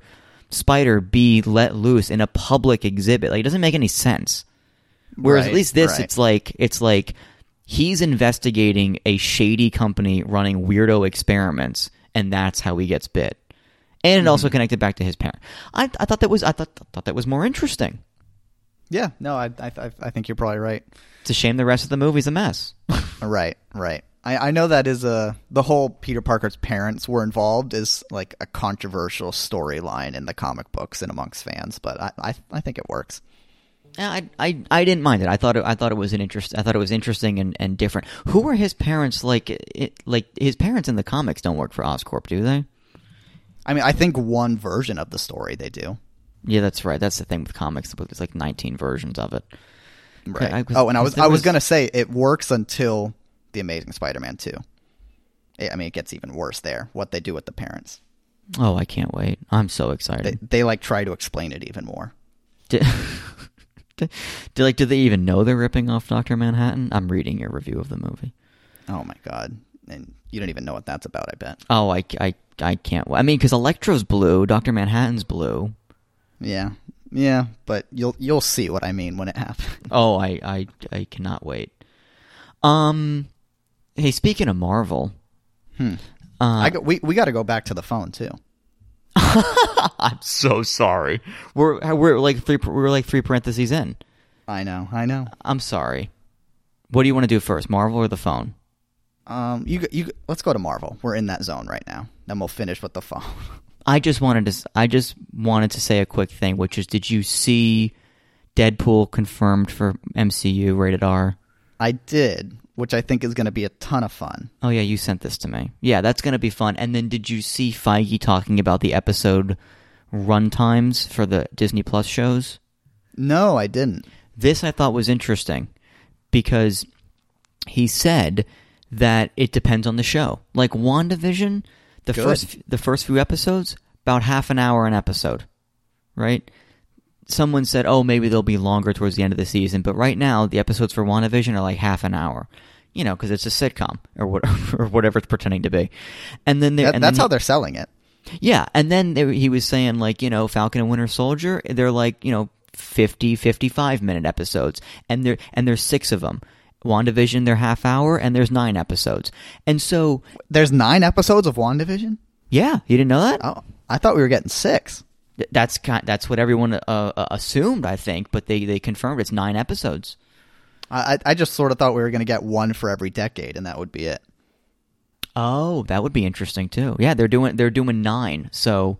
spider be let loose in a public exhibit? Like, it doesn't make any sense. Whereas at least this, right. it's like it's like he's investigating a shady company running weirdo experiments, and that's how he gets bit. And it Mm-hmm. also connected back to his parent. I, I thought that was I thought thought that was more interesting. Yeah, no, I I I- I think you're probably right. It's a shame the rest of the movie's a mess. <laughs> Right, right. I, I know that is a the whole Peter Parker's parents were involved is like a controversial storyline in the comic books and amongst fans, but I I, I think it works. Yeah, I, I I didn't mind it. I thought it, I thought it was an interest. I thought it was interesting and, and different. Who were his parents? Like it, like his parents in the comics don't work for Oscorp, do they? I mean, I think one version of the story they do. Yeah, that's right. That's the thing with comics. There's like 19 versions of it. Right. I oh, and I was I was was- gonna say it works until the Amazing Spider-Man two. I I mean, it gets even worse there. What they do with the parents, Oh, I can't wait. I'm so they excited. they like try to explain it even more. <laughs> Do, like do they even know they're ripping off Doctor Manhattan? I'm reading your review of the movie. Oh my god! And you don't even know what that's about. I bet. Oh, I, I, I can't. I mean, because Electro's blue, Doctor Manhattan's blue. Yeah, yeah, but you'll you'll see what I mean when it <laughs> happens. Oh, I, I, I cannot wait. Um, hey, speaking of Marvel, Hmm. uh, I go, we we got to go back to the phone too. <laughs> I'm so sorry. We're we're like three we're like three parentheses in. I know, I know. I'm sorry. What do you want to do first, Marvel or the phone? Um, you you let's go to Marvel. We're in that zone right now. Then we'll finish with the phone. <laughs> I just wanted to. I just wanted to say a quick thing, which is, did you see Deadpool confirmed for MCU rated R. I did, which I think is going to be a ton of fun. Oh yeah, you sent this to me. Yeah, that's going to be fun. And then did you see Feige talking about the episode run times for the Disney Plus shows? No, I didn't. This I thought was interesting because he said that it depends on the show. Like WandaVision, the Good. first the first few episodes, about half an hour an episode, right? someone said, oh, maybe they'll be longer towards the end of the season. But right now, the episodes for WandaVision are like half an hour. You know, because it's a sitcom or whatever, <laughs> or whatever it's pretending to be. And then they that, and that's then, how they're selling it. Yeah, and then they, he was saying like, you know, Falcon and Winter Soldier, they're like, you know, 50 55 minute episodes and there and there's 6 of them. WandaVision they're half hour and there's 9 episodes. And so there's 9 episodes of WandaVision? Yeah, you didn't know that? Oh, I thought we were getting 6. That's kind that's what everyone uh, uh, assumed, I think, but they they confirmed it's 9 episodes. I, I just sort of thought we were going to get one for every decade, and that would be it. Oh, that would be interesting too. Yeah, they're doing they're doing nine. So,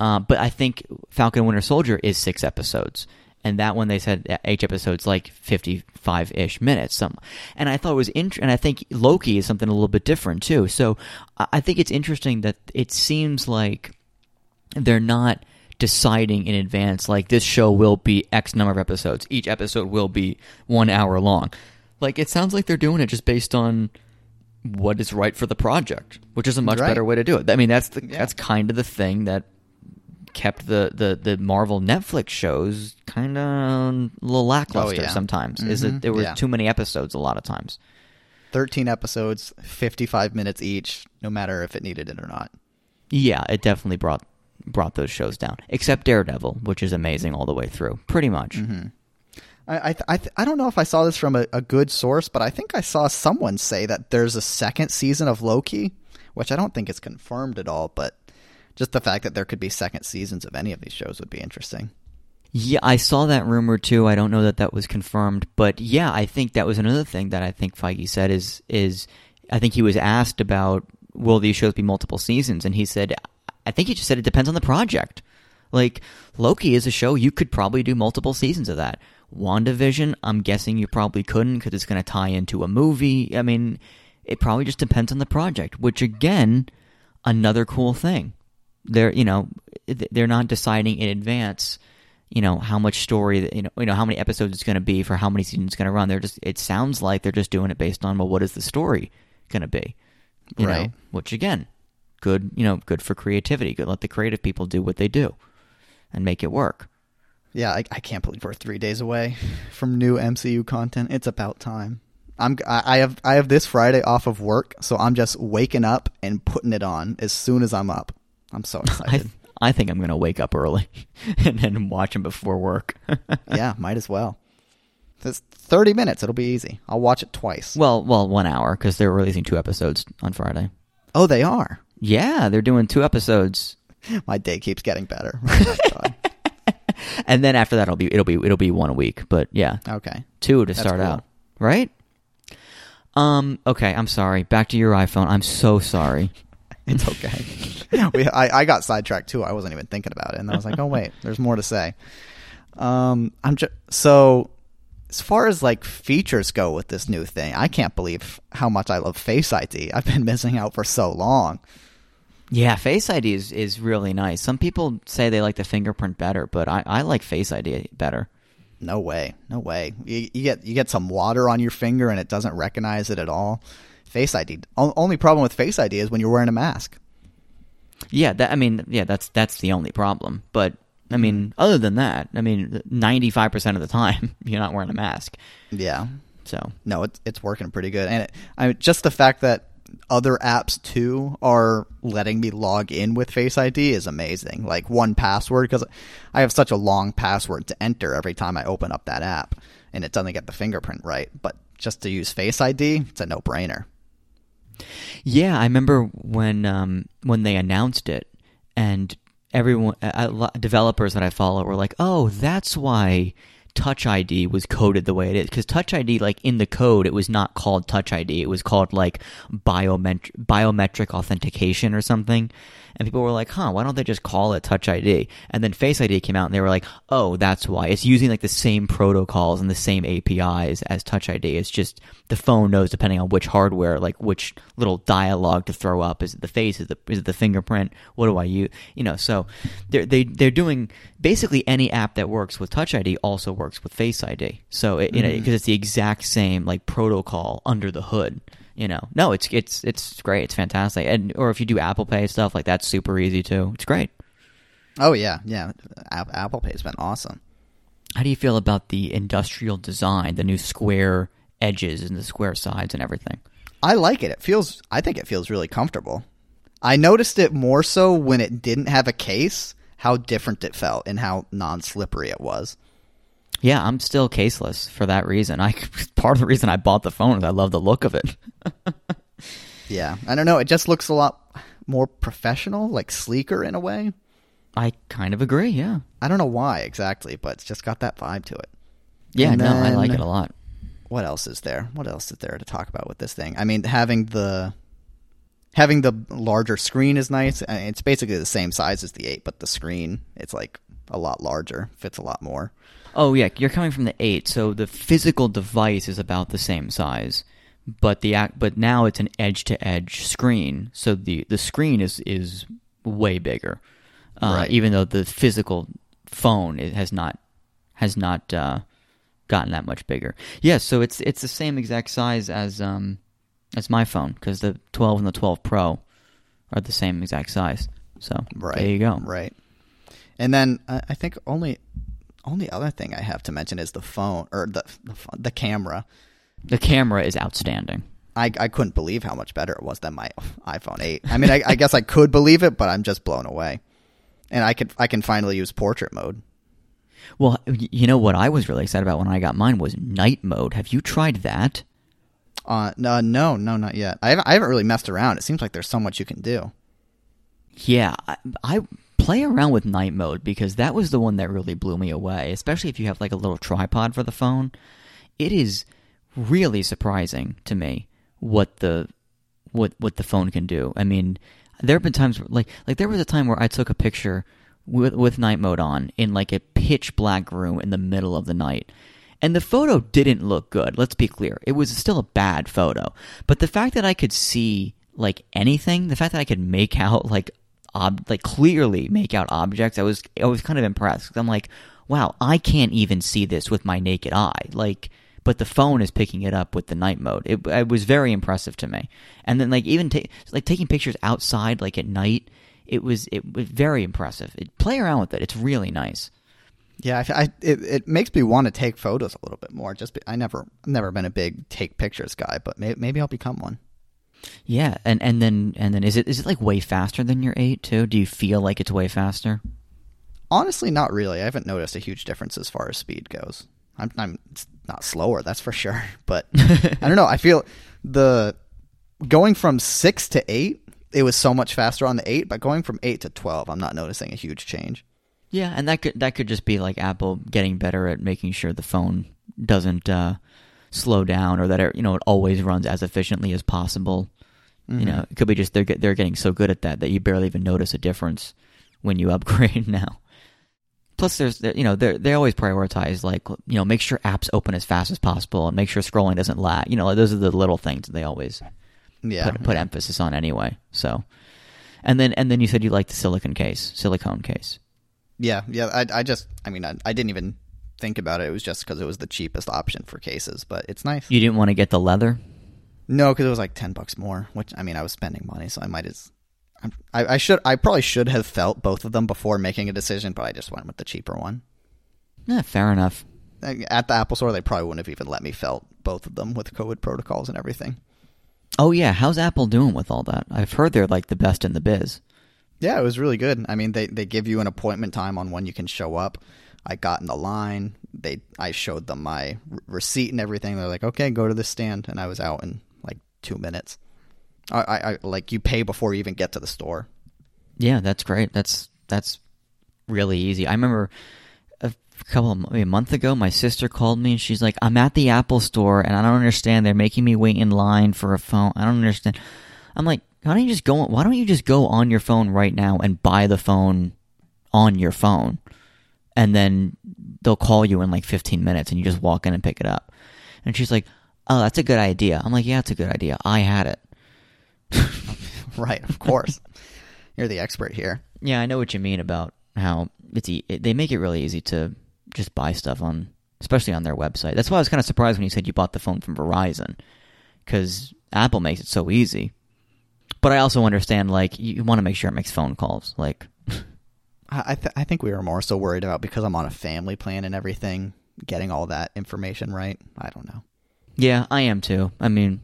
uh, but I think Falcon Winter Soldier is six episodes, and that one they said each episode's like fifty five ish minutes. Some, and I thought it was interesting. and I think Loki is something a little bit different too. So, I think it's interesting that it seems like they're not deciding in advance like this show will be X number of episodes. Each episode will be one hour long. Like it sounds like they're doing it just based on what is right for the project, which is a much Right. better way to do it. I mean, that's the that's kind of the thing that kept the the the Marvel Netflix shows kind of a little lackluster Oh, yeah. sometimes. Is that Mhm. there were Yeah. too many episodes a lot of times. 13 episodes, 55 minutes each, no matter if it needed it or not. Yeah, it definitely brought brought those shows down. Except Daredevil, which is amazing all the way through, pretty much. Mm-hmm. I I, th- I, th- I don't know if I saw this from a, a good source, but I think I saw someone say that there's a second season of Loki, which I don't think is confirmed at all, but just the fact that there could be second seasons of any of these shows would be interesting. Yeah, I saw that rumor too. I don't know that that was confirmed, but yeah, I think that was another thing that I think Feige said is is I think he was asked about will these shows be multiple seasons, and he said I think he just said it depends on the project. Like Loki is a show you could probably do multiple seasons of that. WandaVision, I'm guessing you probably couldn't because it's going to tie into a movie. I mean, it probably just depends on the project, which again, another cool thing. They're you know they're not deciding in advance you know how much story you know you know how many episodes it's going to be for how many seasons it's going to run they're just it sounds like they're just doing it based on well what is the story going to be you know which again good you know good for creativity good let the creative people do what they do and make it work Yeah, I, I can't believe we're three days away from new MCU content. It's about time. I'm I I have I have this Friday off of work, so I'm just waking up and putting it on as soon as I'm up. I'm so <laughs> I, excited. I think i'm going to wake up early <laughs> and then watch them before work <laughs> yeah, might as well. It's 30 minutes. It'll be easy. I'll watch it twice. well well one hour because they're releasing two episodes on friday Oh, they are. Yeah they're doing two episodes <laughs> My day keeps getting better. <laughs> Oh and then after that it'll be it'll be it'll be one a week but yeah okay. two to That's start cool. out, right? Um. Okay. I'm sorry. Back to your iPhone. I'm so sorry. <laughs> It's okay. we, I, I got sidetracked too. I wasn't even thinking about it, and I was like, "Oh wait, there's more to say." Um, I'm just so as far as like features go with this new thing, I can't believe how much I love Face ID. I've been missing out for so long. Yeah, Face ID is is really nice. Some people say they like the fingerprint better, but I I like Face ID better. No way, no way. You, you get you get some water on your finger and it doesn't recognize it at all. Face ID. O- only problem with Face ID is when you're wearing a mask. Yeah. That. I mean. Yeah. That's that's the only problem. But I mean, mm. other than that, I mean, ninety five percent of the time <laughs> you're not wearing a mask. Yeah, So no, it's it's working pretty good, and it, I just the fact that other apps too are letting me log in with Face ID is amazing. Like one password because I have such a long password to enter every time I open up that app, and it doesn't get the fingerprint right. But just to use Face ID, it's a no brainer. Yeah, I remember when um, when they announced it, and everyone, uh, developers that I follow were like, "Oh, that's why Touch ID was coded the way it is." Because Touch ID, like in the code, it was not called Touch ID; it was called like biomet- biometric authentication or something. And people were like, "Huh, why don't they just call it Touch ID?" And then Face ID came out, and they were like, "Oh, that's why it's using like the same protocols and the same APIs as Touch ID. It's just the phone knows depending on which hardware, like which little dialogue to throw up. Is it the face? Is it the is it the fingerprint? What do I use? You know, so they're they they're doing basically any app that works with Touch ID also works with Face ID. So it, you know, mm. because it's the exact same like protocol under the hood you know no it's it's it's great it's fantastic and or if you do apple pay stuff like that's super easy too it's great Oh yeah, yeah. App- Apple Pay's been awesome. how do you feel about the industrial design the new square edges and the square sides and everything I like it. It feels. I think it feels really comfortable. I noticed it more so when it didn't have a case. How different it felt and how non-slippery it was. Yeah i'm still caseless for that reason i <laughs> part of the reason i bought the phone is i love the look of it <laughs> Yeah, I don't know. It just looks a lot more professional, like sleeker in a way. i kind of agree yeah I don't know why exactly, but it's just got that vibe to it. yeah And no i like it a lot What else is there? What else is there to talk about with this thing? I mean, having the having the larger screen is nice. Uh, it's basically the same size as the 8, but the screen it's like a lot larger, fits a lot more. Oh yeah, you're coming from the eight, so the physical device is about the same size, but the act, but now it's an edge to edge screen, so the the screen is is way bigger, uh, Right. even though the physical phone it has not has not uh, gotten that much bigger. Yeah, so it's it's the same exact size as um as my phone because the 12 and the 12 Pro are the same exact size. So Right. there you go. Right. And then I think only only other thing I have to mention is the phone or the the, the camera. The camera is outstanding. I, I couldn't believe how much better it was than my iPhone 8. I mean, I, I guess I could believe it, but I'm just blown away. And I could I can finally use portrait mode. Well, you know what I was really excited about when I got mine was night mode. Have you tried that? Uh, no, no, no, not yet. I haven't, I haven't really messed around. It seems like there's so much you can do. Yeah, I, I play around with night mode because that was the one that really blew me away, especially if you have like a little tripod for the phone. It is really surprising to me what the what what the phone can do. I mean, there have been times where, like like there was a time where I took a picture with with night mode on in like a pitch black room in the middle of the night. And the photo didn't look good. Let's be clear. It was still a bad photo. But the fact that I could see like anything, the fact that I could make <laughs> out like ob- like clearly make out objects, I was I was kind of impressed. I'm like, wow, I can't even see this with my naked eye. Like but the phone is picking it up with the night mode. It, it was very impressive to me. And then like even ta- like taking pictures outside like at night, it was it was very impressive. It, play around with it. It's really nice. Yeah, I, I it, it makes me want to take photos a little bit more. Just be, I never never been a big take pictures guy, but may, maybe I'll become one. Yeah, and and then and then is it is it like way faster than your 8 too? Do you feel like it's way faster? Honestly, not really. I haven't noticed a huge difference as far as speed goes. I'm, I'm it's not slower, that's for sure. <laughs> But <laughs> I don't know. I feel the going from six to eight, it was so much faster on the eight. But going from eight to twelve, I'm not noticing a huge change. Yeah, and that could that could just be like Apple getting better at making sure the phone doesn't uh, slow down or that it, you know it always runs as efficiently as possible. You know, mm-hmm. it could be just they're they're getting so good at that that you barely even notice a difference when you <laughs> upgrade now. Plus, there's you know they they always prioritize like you know make sure apps open as fast as possible and make sure scrolling doesn't lag. You know, those are the little things that they always Yeah, put put emphasis on anyway. So, and then and then you said you like the silicon case, silicone case. yeah, yeah. I, I just, I mean, I, I didn't even think about it. It was just because it was the cheapest option for cases, but it's nice. You didn't want to get the leather. No, because it was like ten bucks more. Which I mean, I was spending money, so I might as. I, I should. I probably should have felt both of them before making a decision, but I just went with the cheaper one. Yeah, fair enough. At the Apple Store, they probably wouldn't have even let me felt both of them with COVID protocols and everything. Oh yeah, how's Apple doing with all that? I've heard they're like the best in the biz. Yeah, it was really good. I mean, they they give you an appointment time on when you can show up. I got in the line. They I showed them my receipt and everything. They're like, "Okay, go to the stand," and I was out in two minutes. I, I, I like you pay before you even get to the store. Yeah, that's great. That's that's really easy. I remember a couple of a month ago, my sister called me and she's like, "I'm at the Apple store and I don't understand. They're making me wait in line for a phone. I don't understand." I'm like, why don't you just go? Why don't you just go on your phone right now and buy the phone on your phone, and then they'll call you in like 15 minutes, and you just walk in and pick it up. And she's like, "Oh, that's a good idea." I'm like, "Yeah, it's a good idea. I had it." <laughs> Right, of course. You're the expert here. Yeah, I know what you mean about how it's e- they make it really easy to just buy stuff on, especially on their website. That's why I was kind of surprised when you said you bought the phone from Verizon, because Apple makes it so easy. But I also understand like you want to make sure it makes phone calls. Like, <laughs> I I, th- I think we were more so worried about because I'm on a family plan and everything, getting all that information right. I don't know. Yeah, I am too. I mean,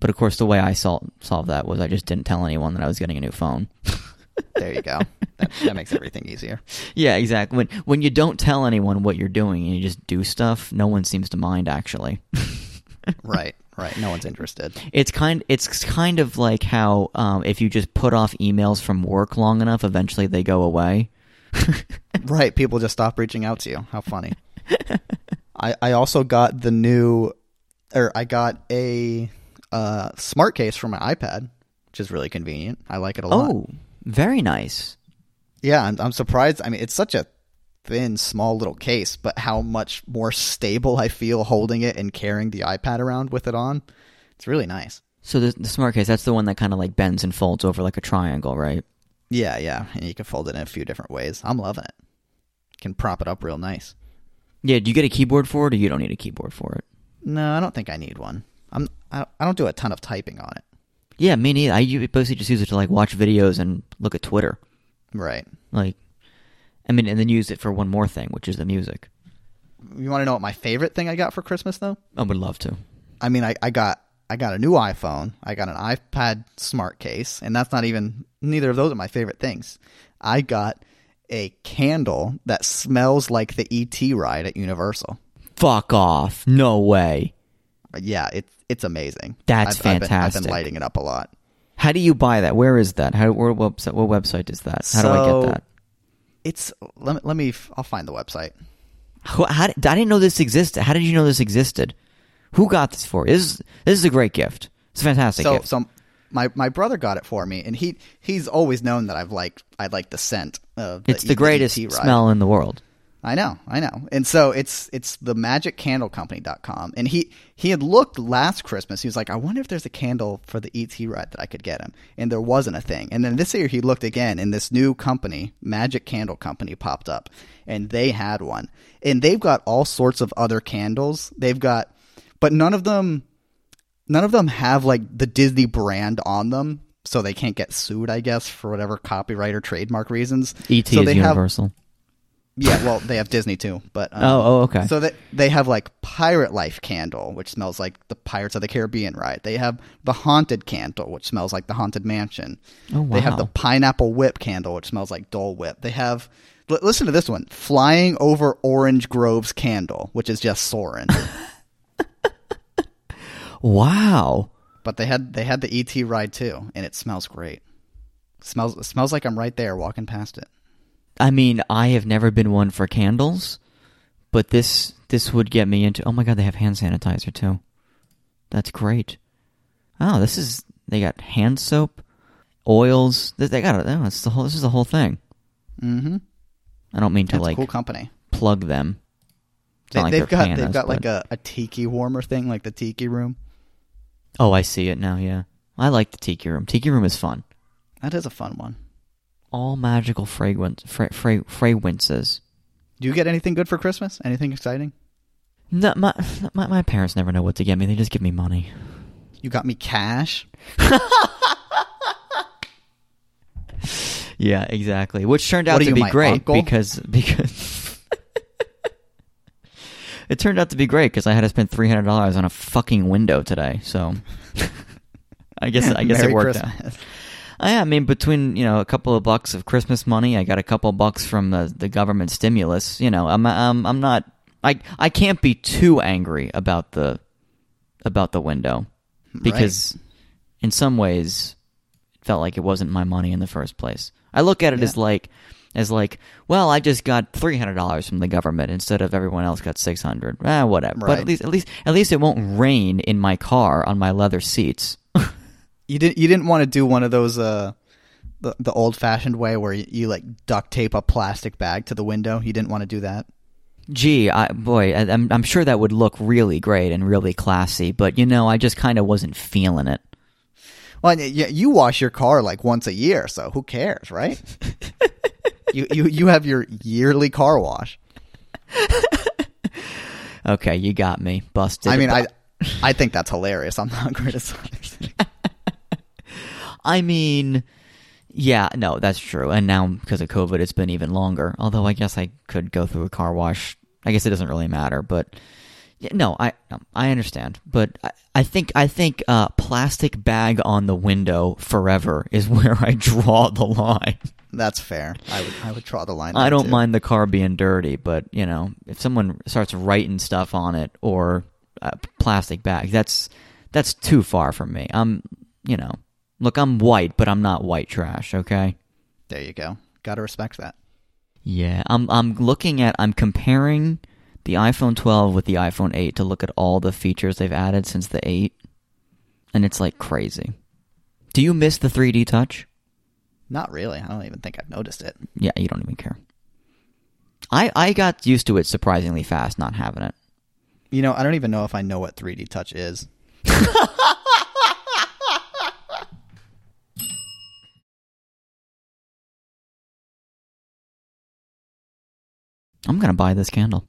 but of course, the way I sol- solved that was I just didn't tell anyone that I was getting a new phone. <laughs> There you go. that, that makes everything easier. yeah, exactly. When when you don't tell anyone what you're doing and you just do stuff, no one seems to mind. Actually. <laughs> Right, right. No one's interested. It's kind it's kind of like how um, if you just put off emails from work long enough, eventually they go away. <laughs> Right, people just stop reaching out to you. How funny. I I also got the new, or I got a uh, smart case for my iPad, which is really convenient. I like it a lot. Oh, very nice. Yeah, I'm, I'm surprised. I mean, it's such a thin, small little case, but how much more stable I feel holding it and carrying the iPad around with it on. It's really nice. So the the smart case that's the one that kind of like bends and folds over like a triangle, right? Yeah, yeah, and you can fold it in a few different ways. I'm loving it. Can prop it up real nice. Yeah. Do you get a keyboard for it, or you don't need a keyboard for it? No, I don't think I need one. I'm I, I don't do a ton of typing on it. Yeah, me neither. I basically just use it to like watch videos and look at Twitter. Right. Like, I mean, and then use it for one more thing, which is the music. You want to know what my favorite thing I got for Christmas though? I would love to. I mean, I, I got I got a new iPhone. I got an iPad smart case, and that's not even neither of those are my favorite things. I got a candle that smells like the ET ride at Universal. Fuck off! No way. Yeah, it's it's amazing. That's I've, I've been, I've fantastic. been lighting it up a lot. How do you buy that? Where is that? How where website? What website is that? How do I get that? It's let me, let me I'll find the website. How, how I didn't know this existed. How did you know this existed? Who got this for? you? This is this is a great gift. It's a fantastic So gift. so my my brother got it for me, and he he's always known that I've liked I like the scent of the, it's the E- greatest ET smell in the world. I know, I know. And so it's it's the magiccandlecompany.com. And he he had looked last Christmas. He was like, I wonder if there's a candle for the ET ride that I could get him. And there wasn't a thing. And then this year he looked again and this new company, Magic Candle Company popped up and they had one. And they've got all sorts of other candles. They've got but none of them none of them have like the Disney brand on them. So they can't get sued, I guess, for whatever copyright or trademark reasons. ET so is they have universal. Yeah, well, they have Disney too, but um, Oh, oh, okay. So that they have like Pirate Life candle, which smells like the Pirates of the Caribbean ride. They have the Haunted candle, which smells like the Haunted Mansion. Oh, wow. They have the. Pineapple Whip candle, which smells like Dole Whip. They have l- listen to this one, Flying Over Orange Groves candle, which is just Soarin'. <laughs> wow. but they had they had the ET ride too, and it smells great. smells it smells like I'm right there walking past it. I mean, I have never been one for candles, but this this would get me into. Oh my god, they have hand sanitizer too. That's great. Oh, this is they got hand soap, oils. They they got it. Oh, it's the whole. This is the whole thing. Mm-hmm. I don't mean to That's like cool company. plug them. They, not like they've they're got they've got like a, a tiki warmer thing, like the tiki room. Oh, I see it now. Yeah, I like the tiki room. Tiki room is fun. That is a fun one. All magical fragrance fra- fra- fragrances. Do you get anything good for Christmas? Anything exciting? No, my, my my parents never know what to get me. They just give me money. You got me cash. <laughs> Yeah, exactly. Which turned out to you, be great uncle? because because <laughs> it turned out to be great because I had to spend three hundred dollars on a fucking window today. So <laughs> I guess I guess Merry it worked Christmas. out. I, I mean, between you know a couple of bucks of Christmas money, I got a couple bucks from the the government stimulus. You know, I'm I'm I'm not I I can't be too angry about the about the window because in some ways it felt like it wasn't my money in the first place. I look at it Yeah. as like as like, well, I just got three hundred dollars from the government instead of everyone else got six hundred. Ah, whatever. But at least at least at least it won't rain in my car on my leather seats. You didn't you didn't want to do one of those uh the the old fashioned way where you, you like duct tape a plastic bag to the window. You didn't want to do that. Gee, I, boy, I, I'm I'm sure that would look really great and really classy, but you know, I just kind of wasn't feeling it. Well, y- y- you wash your car like once a year, so who cares, right? <laughs> you you you have your yearly car wash. <laughs> Okay, you got me. Busted. I mean, I I think that's hilarious. I'm not <laughs> criticizing. I mean, yeah, no, that's true. And now because of COVID, it's been even longer. Although I guess I could go through a car wash. I guess it doesn't really matter, but yeah, no, I I understand. But I, I think I think uh, plastic bag on the window forever is <laughs> where I draw the line. That's fair. I would I would draw the line. I don't too. mind the car being dirty, but you know, if someone starts writing stuff on it or a plastic bag, that's that's too far from me. I'm, you know, look, I'm white, but I'm not white trash. Okay. There you go. Got to respect that. Yeah, I'm I'm looking at I'm comparing the iPhone 12 with the iPhone 8 to look at all the features they've added since the 8 and it's like crazy. Do you miss the 3D touch? Not really. I don't even think I've noticed it. Yeah, you don't even care. I I got used to it surprisingly fast not having it. You know, I don't even know if I know what 3D touch is. <laughs> I'm going to buy this candle.